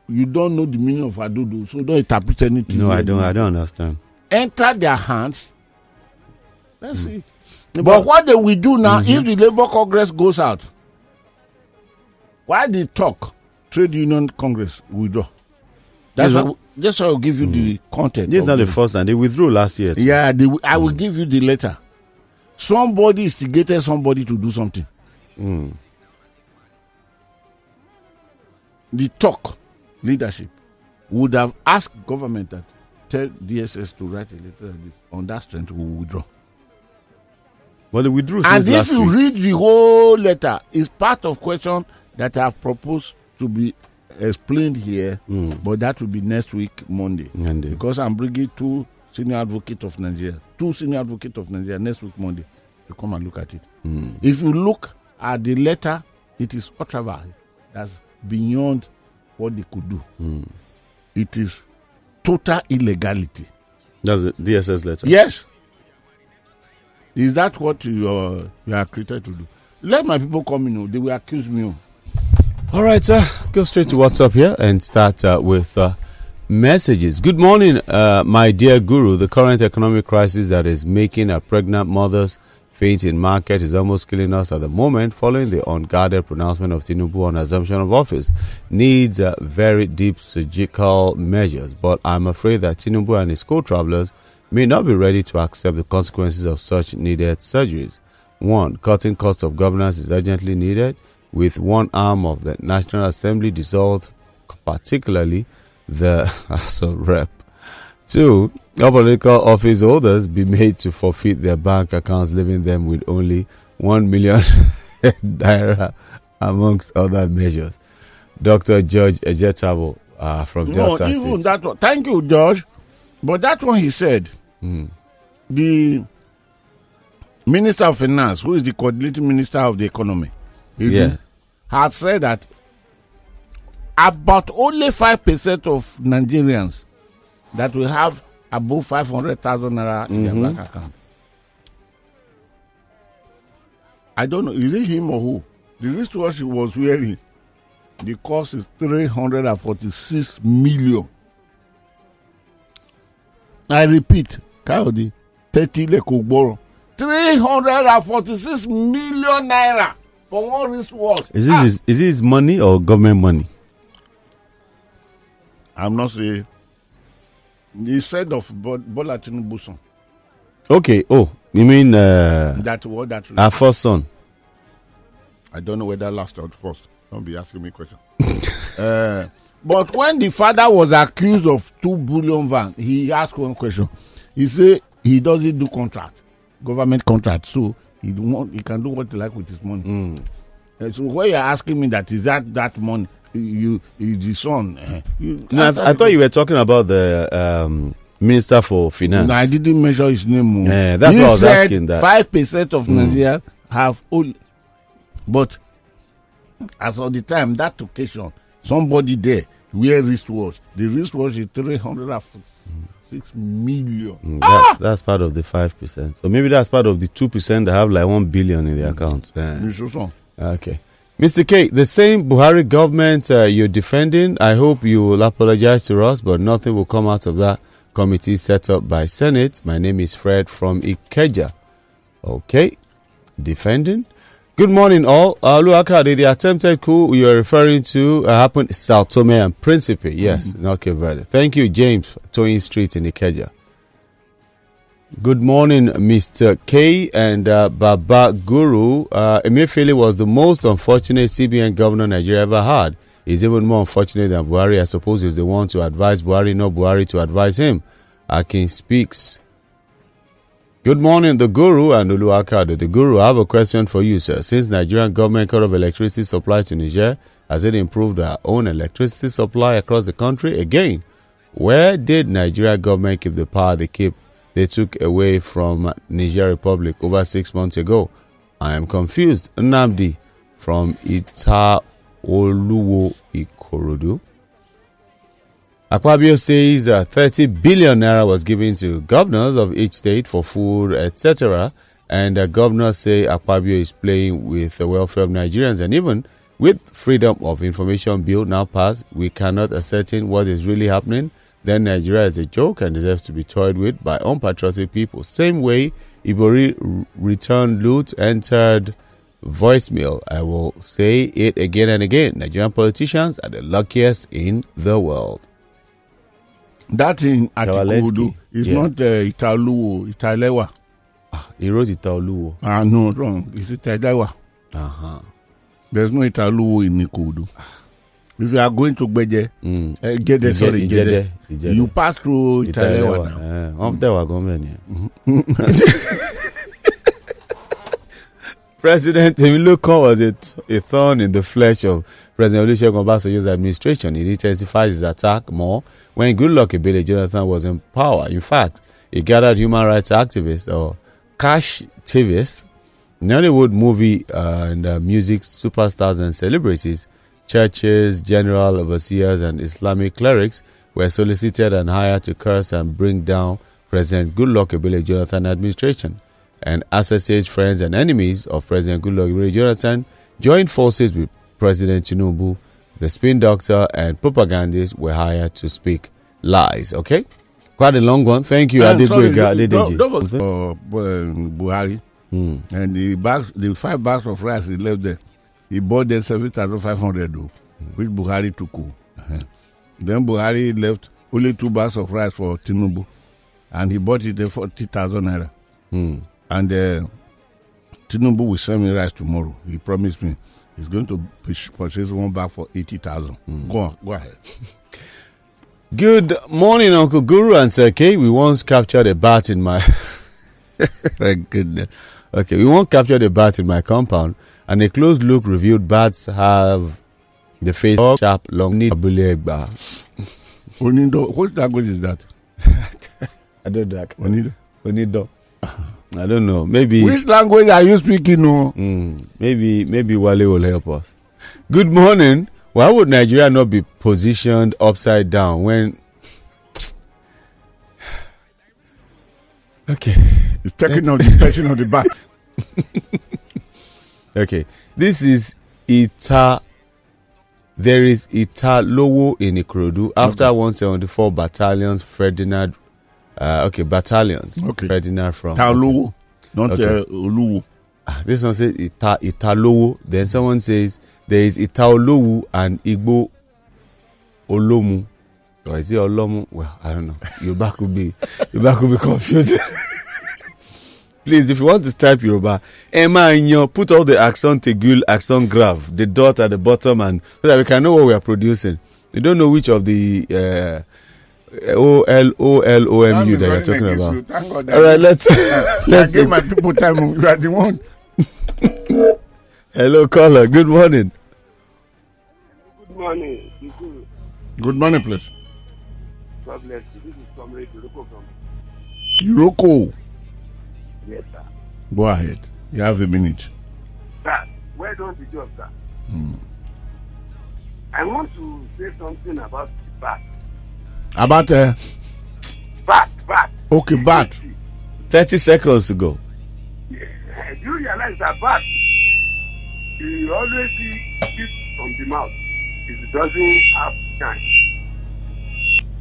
you don't know the meaning of Wadudu, so don't interpret anything. No, I don't. do. I don't understand. Enter their hands. That's mm. it. But what they will do now, if mm-hmm. the Labour Congress goes out, why they talk? Trade Union Congress withdraw. That's Yes, That's I'll give you the content. This is not the the- first time. They withdrew last year. too. Yeah, they, I will give you the letter. Somebody instigated somebody to do something. Mm. the talk leadership would have asked government that tell DSS to write a letter like this. On that strength, we will withdraw. But they withdrew and if you week. read the whole letter, it's part of question that I've proposed to be explained here, Mm. but that will be next week, Monday. Monday. Because I'm bringing two senior advocates of Nigeria, two senior advocates of Nigeria next week, Monday, to come and look at it. Mm. If you look at the letter, it is ultra That's beyond what they could do. Mm. It is total illegality. That's the DSS letter. Yes. Is that what you are, you are created to do? Let my people come in. oh, They will accuse me. All right, sir. Go straight to WhatsApp here and start uh, with uh, messages. Good morning, uh, my dear guru. The current economic crisis that is making our pregnant mothers faint in market is almost killing us at the moment, following the unguarded pronouncement of Tinubu on assumption of office. Needs very deep surgical measures, but I'm afraid that Tinubu and his co-travelers may not be ready to accept the consequences of such needed surgeries. One, cutting cost of governance is urgently needed, with one arm of the National Assembly dissolved, particularly the House of Rep. Two, all political office holders be made to forfeit their bank accounts, leaving them with only 1 million naira, amongst other measures. Dr. George Ejetabo uh, from No, Delta even State. that one. Thank you, George. But that one he said, Mm. the Minister of Finance, who is the coordinating minister of the economy, Yeah. had said that about only five percent of Nigerians that will have above five hundred thousand naira in Mm-hmm. their bank account. I don't know. Is it him or who? The wristwatch he was wearing, the cost is three hundred and forty-six million. I repeat, Kayode, thirty lekogboro, three hundred and forty-six million naira for one wristwatch. Is this, Ah, his, is this money or government money? I'm not saying. He said of Bo- Bola Tinubu son. Okay. Oh, you mean uh, That what that. our first son? I don't know whether last or first. Don't be asking me question. uh, but when the father was accused of two billion van, he asked one question. He said he doesn't do contract, government contract, so he want, he can do what he like with his money. Uh, so when you're asking me that is that that money, you is the son. Uh, you, No, I, I thought you were talking about the um, Minister for Finance. No, I didn't mention his name. oh. Yeah, that's he what I was asking that. Five percent of Nigeria have only, but as of the time that occasion, somebody there wear wristwatch. The wristwatch is three hundred and six million. Mm, that- that's part of the 5%. So maybe that's part of the 2% that have like 1 billion in their account. Yeah. Mr. Son. Okay. Mr. K, the same Buhari government uh, you're defending, I hope you will apologize to us, but nothing will come out of that committee set up by Senate. My name is Fred from Ikeja. Okay. Defending. Good morning, all. Uh, Luakade, the attempted coup you are referring to uh, happened in Sao Tome and Principe. Yes, not Cape Verde. Thank you, James, Towing Street in Ikeja. Good morning, Mr. K and uh, Baba Guru. Uh, Emefiele was the most unfortunate CBN governor Nigeria ever had. He's even more unfortunate than Buhari. I suppose he's the one to advise Buhari, not Buhari to advise him. Akin speaks. Good morning, the Guru and Ulu Akado. The Guru, I have a question for you, sir. Since Nigerian government cut off electricity supply to Niger, has it improved our own electricity supply across the country? Again, where did Nigeria government keep the power they keep they took away from Niger Republic over six months ago? I am confused. Nnamdi from Ita Oluwo Ikorodu. Akpabio says uh, 30 billion naira was given to governors of each state for food, etc. And uh, governors say Akpabio is playing with the welfare of Nigerians. And even with freedom of information bill now passed, we cannot ascertain what is really happening. Then Nigeria is a joke and deserves to be toyed with by unpatriotic people. Same way Ibori returned loot entered voicemail. I will say it again and again. Nigerian politicians are the luckiest in the world. That in Kawalewski. is Yeah. not uh, Italuwo, Italewa. He wrote it Oluwo. Ah, no, wrong. It's Italewa. Uh-huh. There's no Italuwo in Ikudu. If you are going to Gbeje, Mm. uh, Gede, Ije- sorry, Gede, Ijede. you pass through Italewa now. Eh, wọ́n tẹ̀ wá gan bẹ́ẹ̀ ni. President Temiloko was a thorn in the flesh of President Olusegun Obasanjo's administration. He intensified his attack more when Goodluck Ebele Jonathan was in power. In fact, he gathered human rights activists or cash activists, Nollywood movie uh, and uh, music superstars and celebrities, churches, general overseers, and Islamic clerics were solicited and hired to curse and bring down President Goodluck Ebele Jonathan administration. And associates, friends, and enemies of President Goodluck Ebele Jonathan joined forces with President Tinubu. The spin doctor and propagandists were hired to speak lies. Okay, quite a long one. Thank you, Adegboyega Adedeji. uh, Buhari Hmm. and the bags, the five bags of rice he left there, he bought them seven thousand five hundred though, which Buhari took. oh. Uh-huh. Then Buhari left only two bags of rice for Tinubu, and he bought it at forty thousand naira. Hmm. And uh, Tinubu will send me rice tomorrow. He promised me he's going to purchase one bag for eighty thousand. Go on, go ahead. Good morning, Uncle Guru and Sir K. We once captured a bat in my. My goodness. Okay, we won't capture the bats in my compound, and a close look revealed bats have the face sharp, long, need abule egba. Onido. What language is that? I don't know. Onido. Onido. I don't know. Maybe Which language are you speaking? No. Mm, maybe maybe Wale will help us. Good morning. Why would Nigeria not be positioned upside down when? Okay, It's taking on the person on the back. okay. This is Ita. There is Italowo in Ikorodu after 174 battalions. Ferdinand. Uh, okay, battalions. Okay. Ferdinand from. Taolowo, not Okay. uh, Oluwo. Ah, This one says Ita Italowo. Then someone says there is Itaolowu and Igbo Olomu. Or is it Olomu? Well, I don't know. Yoruba could be Yoruba could be confusing. Please, if you want to type Yoruba, Emma Inyo, put all the accent tegul, accent grave, the dot at the bottom, and so that we can know what we are producing. We don't know which of the uh, O L O L O M U that you're talking about. Thank God All right, let's I let's give my people time. You are the one. Hello, caller. Good morning. Good morning. Good morning, please. God bless you. This is Comrade Yuroko from Iroko. Yes, sir. Go ahead. You have a minute. Sir, well done the job, sir. Hmm. I want to say something about the bat. About uh, Bat, bat. okay, bat. 30 seconds to go. Do you realize that bat, you always see it from the mouth. It doesn't have time.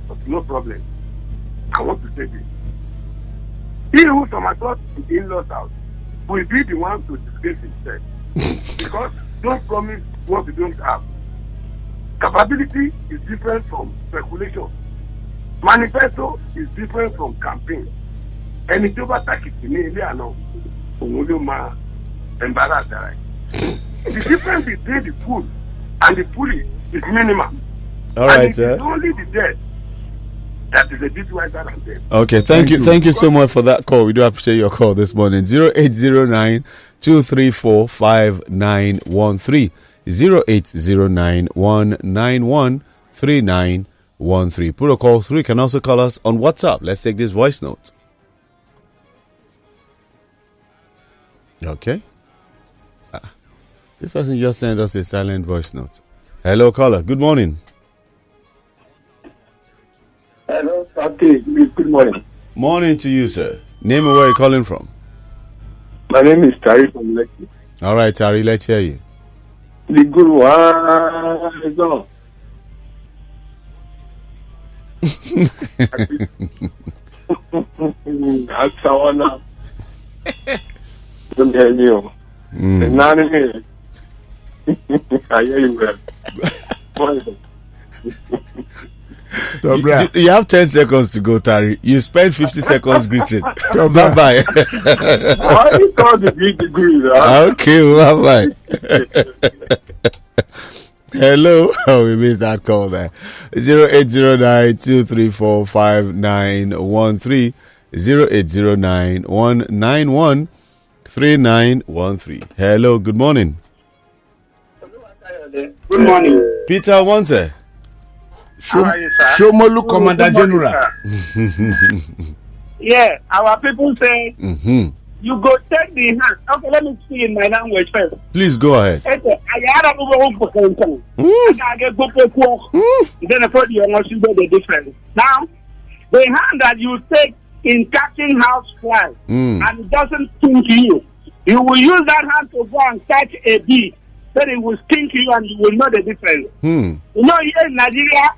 But no problem. I want to say this. He who somersaults in the in-laws house will be the one to disgrace himself. because don't promise what you don't have. Capability is different from speculation. manifesto is different from campaign ẹni tí ó bá tàkìtì ní ilé àná òun ló máa embarrass ara ẹ the difference between the pool, and the pool is minimal All and right, it uh, is eh? only the dead that is a bit wiser than them. Okay, thank, thank you, you, thank you so much for that call. We do appreciate your call this morning. Zero eight zero nine two three four five nine one three zero eight zero nine one nine one three nine one three. protocol 3 can also call us on whatsapp. Let's take this voice note. Okay. Ah. This person just sent us a silent voice note. Hello caller. Good morning. Hello okay good morning. Morning to you sir. Name and where you're calling from. My name is Tari from Lekki. All right, Tari, let's hear you. The good one is on. Asawana. Don't hear you. Mm. None me. I hear you well. Morning. So, You, you- you have 10 seconds to go, Tari. You spent 50 seconds greeting. bye bye. Why you call the big degree? Huh? okay, bye bye. Hello. Oh, we missed that call there. 0809 234 5913. 0809 191 3913. Hello, good morning. Good morning. Peter Wante. How are you? Shomolu Commander Good morning, General. yeah, our people say hmm you go take the hand. Okay, let me speak in my language first. Please go ahead. Ete, ayara bụ ụgbọ ụkwụ kankan. A ga-aga ekpokpo kwuo. Then for the almost know the difference. Now, the hand that you take in catching house flies Mm. and it doesn't stink you, you will use that hand to go and catch a bee. Then it will stink you and you will know the difference. Hmm. You know, here in Nigeria,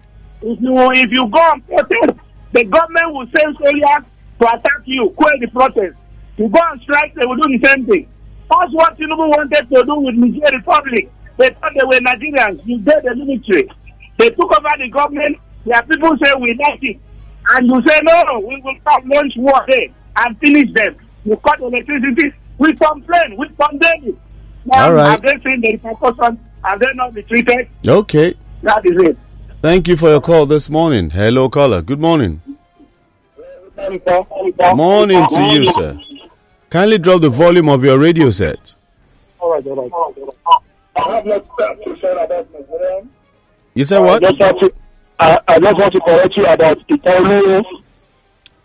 if you if you go and protest, the government will send soldiers to attack you, quell the protest. You go and strike, they will do the same thing. That's what Tinubu wanted to do with Niger Republic. They thought they were Nigerians. You did the military. They took over the government. Their people say we like it. And you say, no, we will start launch war here and finish them. You cut electricity. We complain. We condemn it. Now, All right. have they seen the repercussions? Have they not been treated? Okay. That is it. Thank you for your call this morning. Hello, caller. Good morning. Morning to you, sir. Kindly drop the volume of your radio set. All right, all right. I have not to say about Nigerian. You said what? I just want to, I, I just want to correct you about Italu.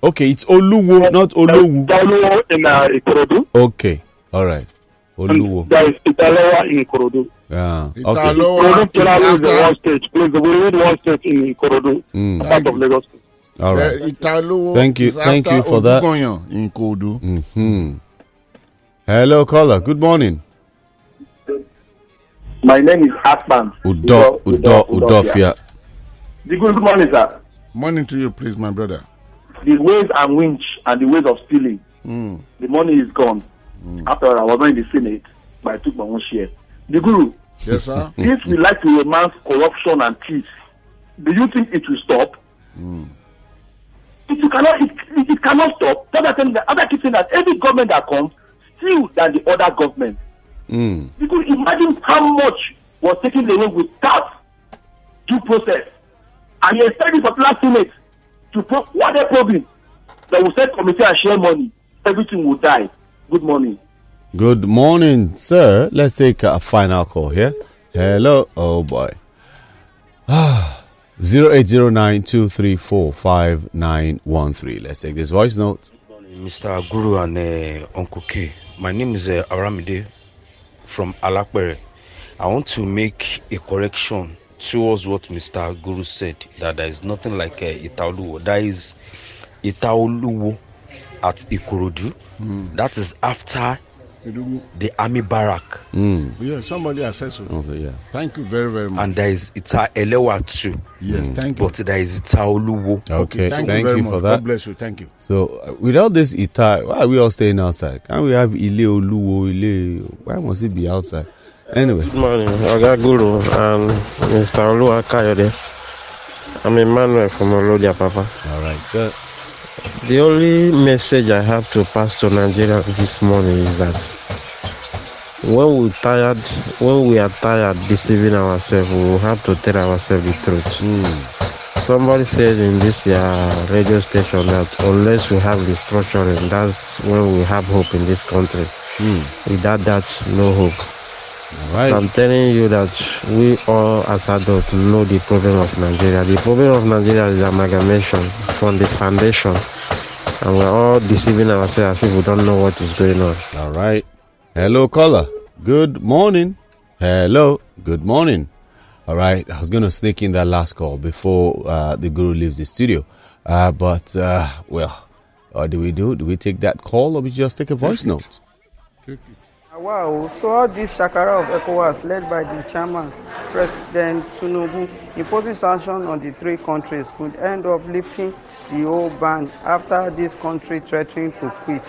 Okay, it's Oluwo, not Olowu. Italu in uh, Ikorodu. Okay, all right. Oluwo. There is Italowa in Ikorodu. Yeah. Okay. Ikorodu Kelawi is the after- one state. Please, we need one state in Ikorodu, Mm. part of Lagos. State. All right. Uh, Italo Thank you- thank you for that. In Kodu. Hmm. Hello, caller. Good morning. My name is Atman. Udo, Udo, Udofia. The good morning, sir. Morning to you, please, my brother. The ways and winch and the ways of stealing, Mm. the money is gone. After all, I was not in the Senate, but I took my own share. The Guru, Yes, sir. if we like to romance corruption and thieves, do you think it will stop? It, you cannot, it, it, cannot stop. Thing, the other keep saying that every government that comes steals than the other government. Mm. You could imagine how much was taken away without due process. And you expect the popular Senate to pro- what they're probing. They will set committee and share money. Everything will die. Good morning. Good morning, sir. Let's take a final call here. Hello. Oh boy. Zero eight zero nine two three four five nine one three. Let's take this voice note. Mr. Guru and uh, Uncle K. My name is uh, Aramide from Alapere. I want to make a correction towards what Mr. Guru said that there is nothing like uh, Itaoluwo. That is Itaoluwo at Ikorodu. That is after Idugu. The army barrack. Mm. Yeah, somebody has said so. Also, yeah. Thank you very, very much. And there is Ita Elewa too. yes, thank you. But there is Itaoluwo. Okay. thank, Thank, you very you much. for God that. bless you. Thank you. So, uh, without this Ita, why are we all staying outside? Can't we have Ile Oluwo, Ile? Why must it be outside? Anyway, Good morning, Oga Guru and Mr. Olua Kayode. I'm Emmanuel from Olodia Papa. all right, sir. The only message I have to pass to Nigeria this morning is that when we tired, when we are tired deceiving ourselves, we have to tell ourselves the truth. Mm. Somebody said in this uh, radio station that unless we have restructuring, that's when we have hope in this country. Mm. Without that, no hope. All right. I'm telling you that we all as adults know the problem of Nigeria. The problem of Nigeria is amalgamation from the foundation. And we're all deceiving ourselves as if we don't know what is going on. All right. Hello, caller. Good morning. Hello. Good morning. All right. I was going to sneak in that last call before uh, the guru leaves the studio. Uh, but, uh, well, what do we do? Do we take that call or we just take a voice note? Wow, so all this shakara of ECOWAS led by the chairman, President Tinubu, imposing sanctions on the three countries could end up lifting the whole ban after this country threatening to quit.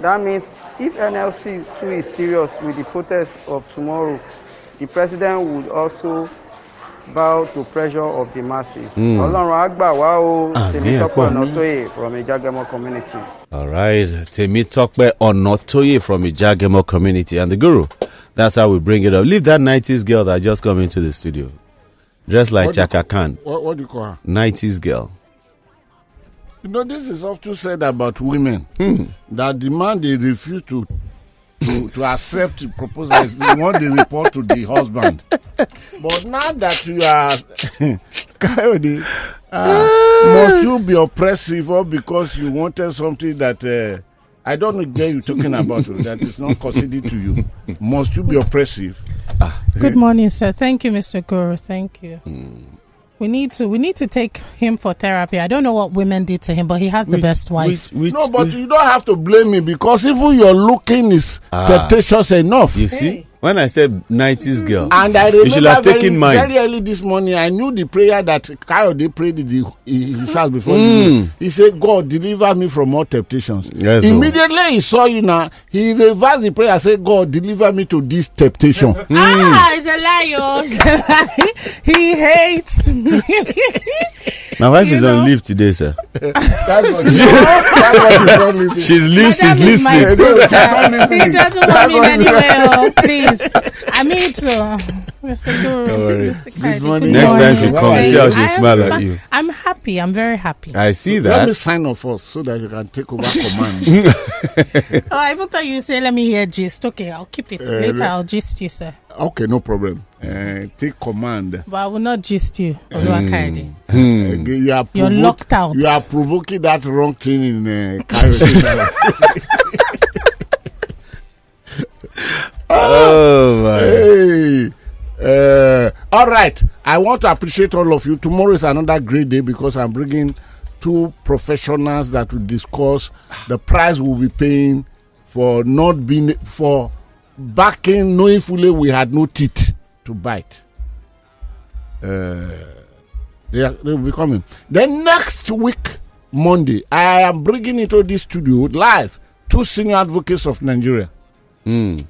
That means if NLC too is serious with the protest of tomorrow, the president would also bow to pressure of the masses. Hmm. Ọlọ́run á gbà wá o, Àmín, Tèmítọ́pẹ́ ẹ̀pọ̀. Ọ̀nàtóyè from Ìjágẹ́mọ community. All right. Temi Tokpe Onotoye from Ijagemo community and the guru. That's how we bring it up. Leave that 90s girl that just come into the studio. Dressed like What Chaka Khan. What, what do you call her? 90s girl. You know, this is often said about women Hmm. that the man they refuse to to, to accept the proposal want the report to the husband. But now that you are Kayode, uh, must you be oppressive or because you wanted something that uh, I don't know where you're talking about that is not considered to you? Must you be oppressive? Good morning, sir. Thank you, Mr. Guru. Thank you. We need to we need to take him for therapy. I don't know what women did to him, but he has the best wife. no, but you don't have to blame me because even your looking is Ah. temptatious enough. You see? When I said 90s girl, And I you should remember have very, taken mine. very early this morning, I knew the prayer that Kayode prayed in the, in his house before. Mm. He, he said, God, deliver me from all temptations. Yes, oh. Immediately he saw you now, he reversed the prayer and said, God, deliver me to this temptation. Ah, it's a lie, oh. It's a lie. he hates me. My wife You is know? on leave today, sir. that's what, that's what she's not listening. She's loose, Madam she's listening. sister. He doesn't want me That's what- anywhere. I mean to Mr. Guru. Don't worry. Mr. Kadi, morning. good Next time she comes, see how I she am smile at you. I'm happy. I'm very happy. I see that. Let me sign off first so that you can take over command. Oh, I even thought you say, let me hear gist. Okay, I'll keep it. Uh, Later, I'll gist you, sir. okay, no problem. Uh, take command. But I will not gist you, Oluwakayode. Uh, you are You're locked out. You are provoking that wrong thing in uh, Oh, my. Hey. Uh, all right. I want to appreciate all of you. Tomorrow is another great day because I'm bringing two professionals that will discuss the price we'll be paying for not being for backing knowing fully we had no teeth to bite. Uh, they, are, they will be coming. Then next week, Monday, I am bringing into this studio live two senior advocates of Nigeria Mm.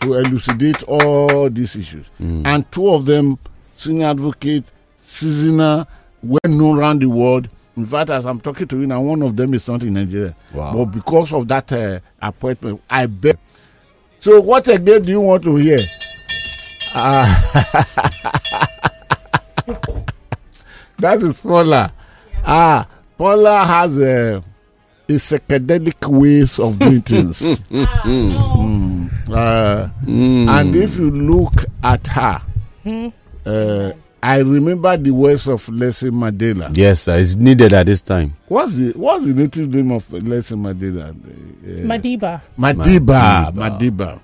To elucidate all these issues. And two of them, senior advocate, seasoner, well known around the world. In fact, as I'm talking to you now, one of them is not in Nigeria. Wow. But because of that uh, appointment, I bet. So, what again do you want to hear? Ah. that is Paula. Ah, Paula has a, a psychedelic ways of doing things. Mm. Uh, And if you look at her, uh, I remember the words of Leslie Mandela. Yes, sir. It's needed at this time. What's the what's the native name of Leslie Mandela? Uh, Madiba. Madiba, Madiba. Madiba.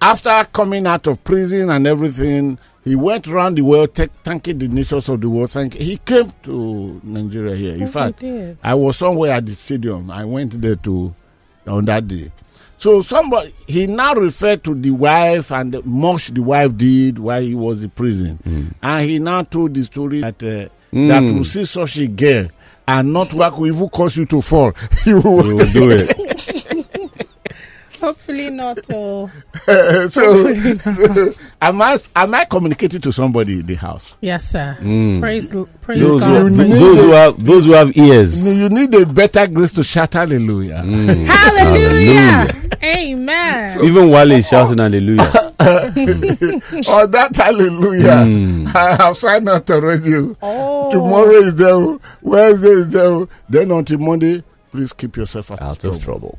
After coming out of prison and everything, he went around the world th- thanking the nations of the world. Thank he came to Nigeria here. In Oh, he fact. I was somewhere at the stadium. I went there to on that day. So somebody he now referred to the wife and the much the wife did while he was in prison, and he now told the story that uh, that Mm. will see such a girl and not work will even cause you to fall. he will, We will do it. Hopefully not. Oh. so, am I am I communicating to somebody in the house? Yes, sir. Mm. Praise, praise Those God. who, praise those who have those who have ears. You need a better grace to shout hallelujah. Mm. Hallelujah. Amen. Even while he's shouting hallelujah. oh, that hallelujah. Mm. I have signed out already. Oh. Tomorrow is there. Wednesday is there. Then until Monday, please keep yourself out, Out of trouble.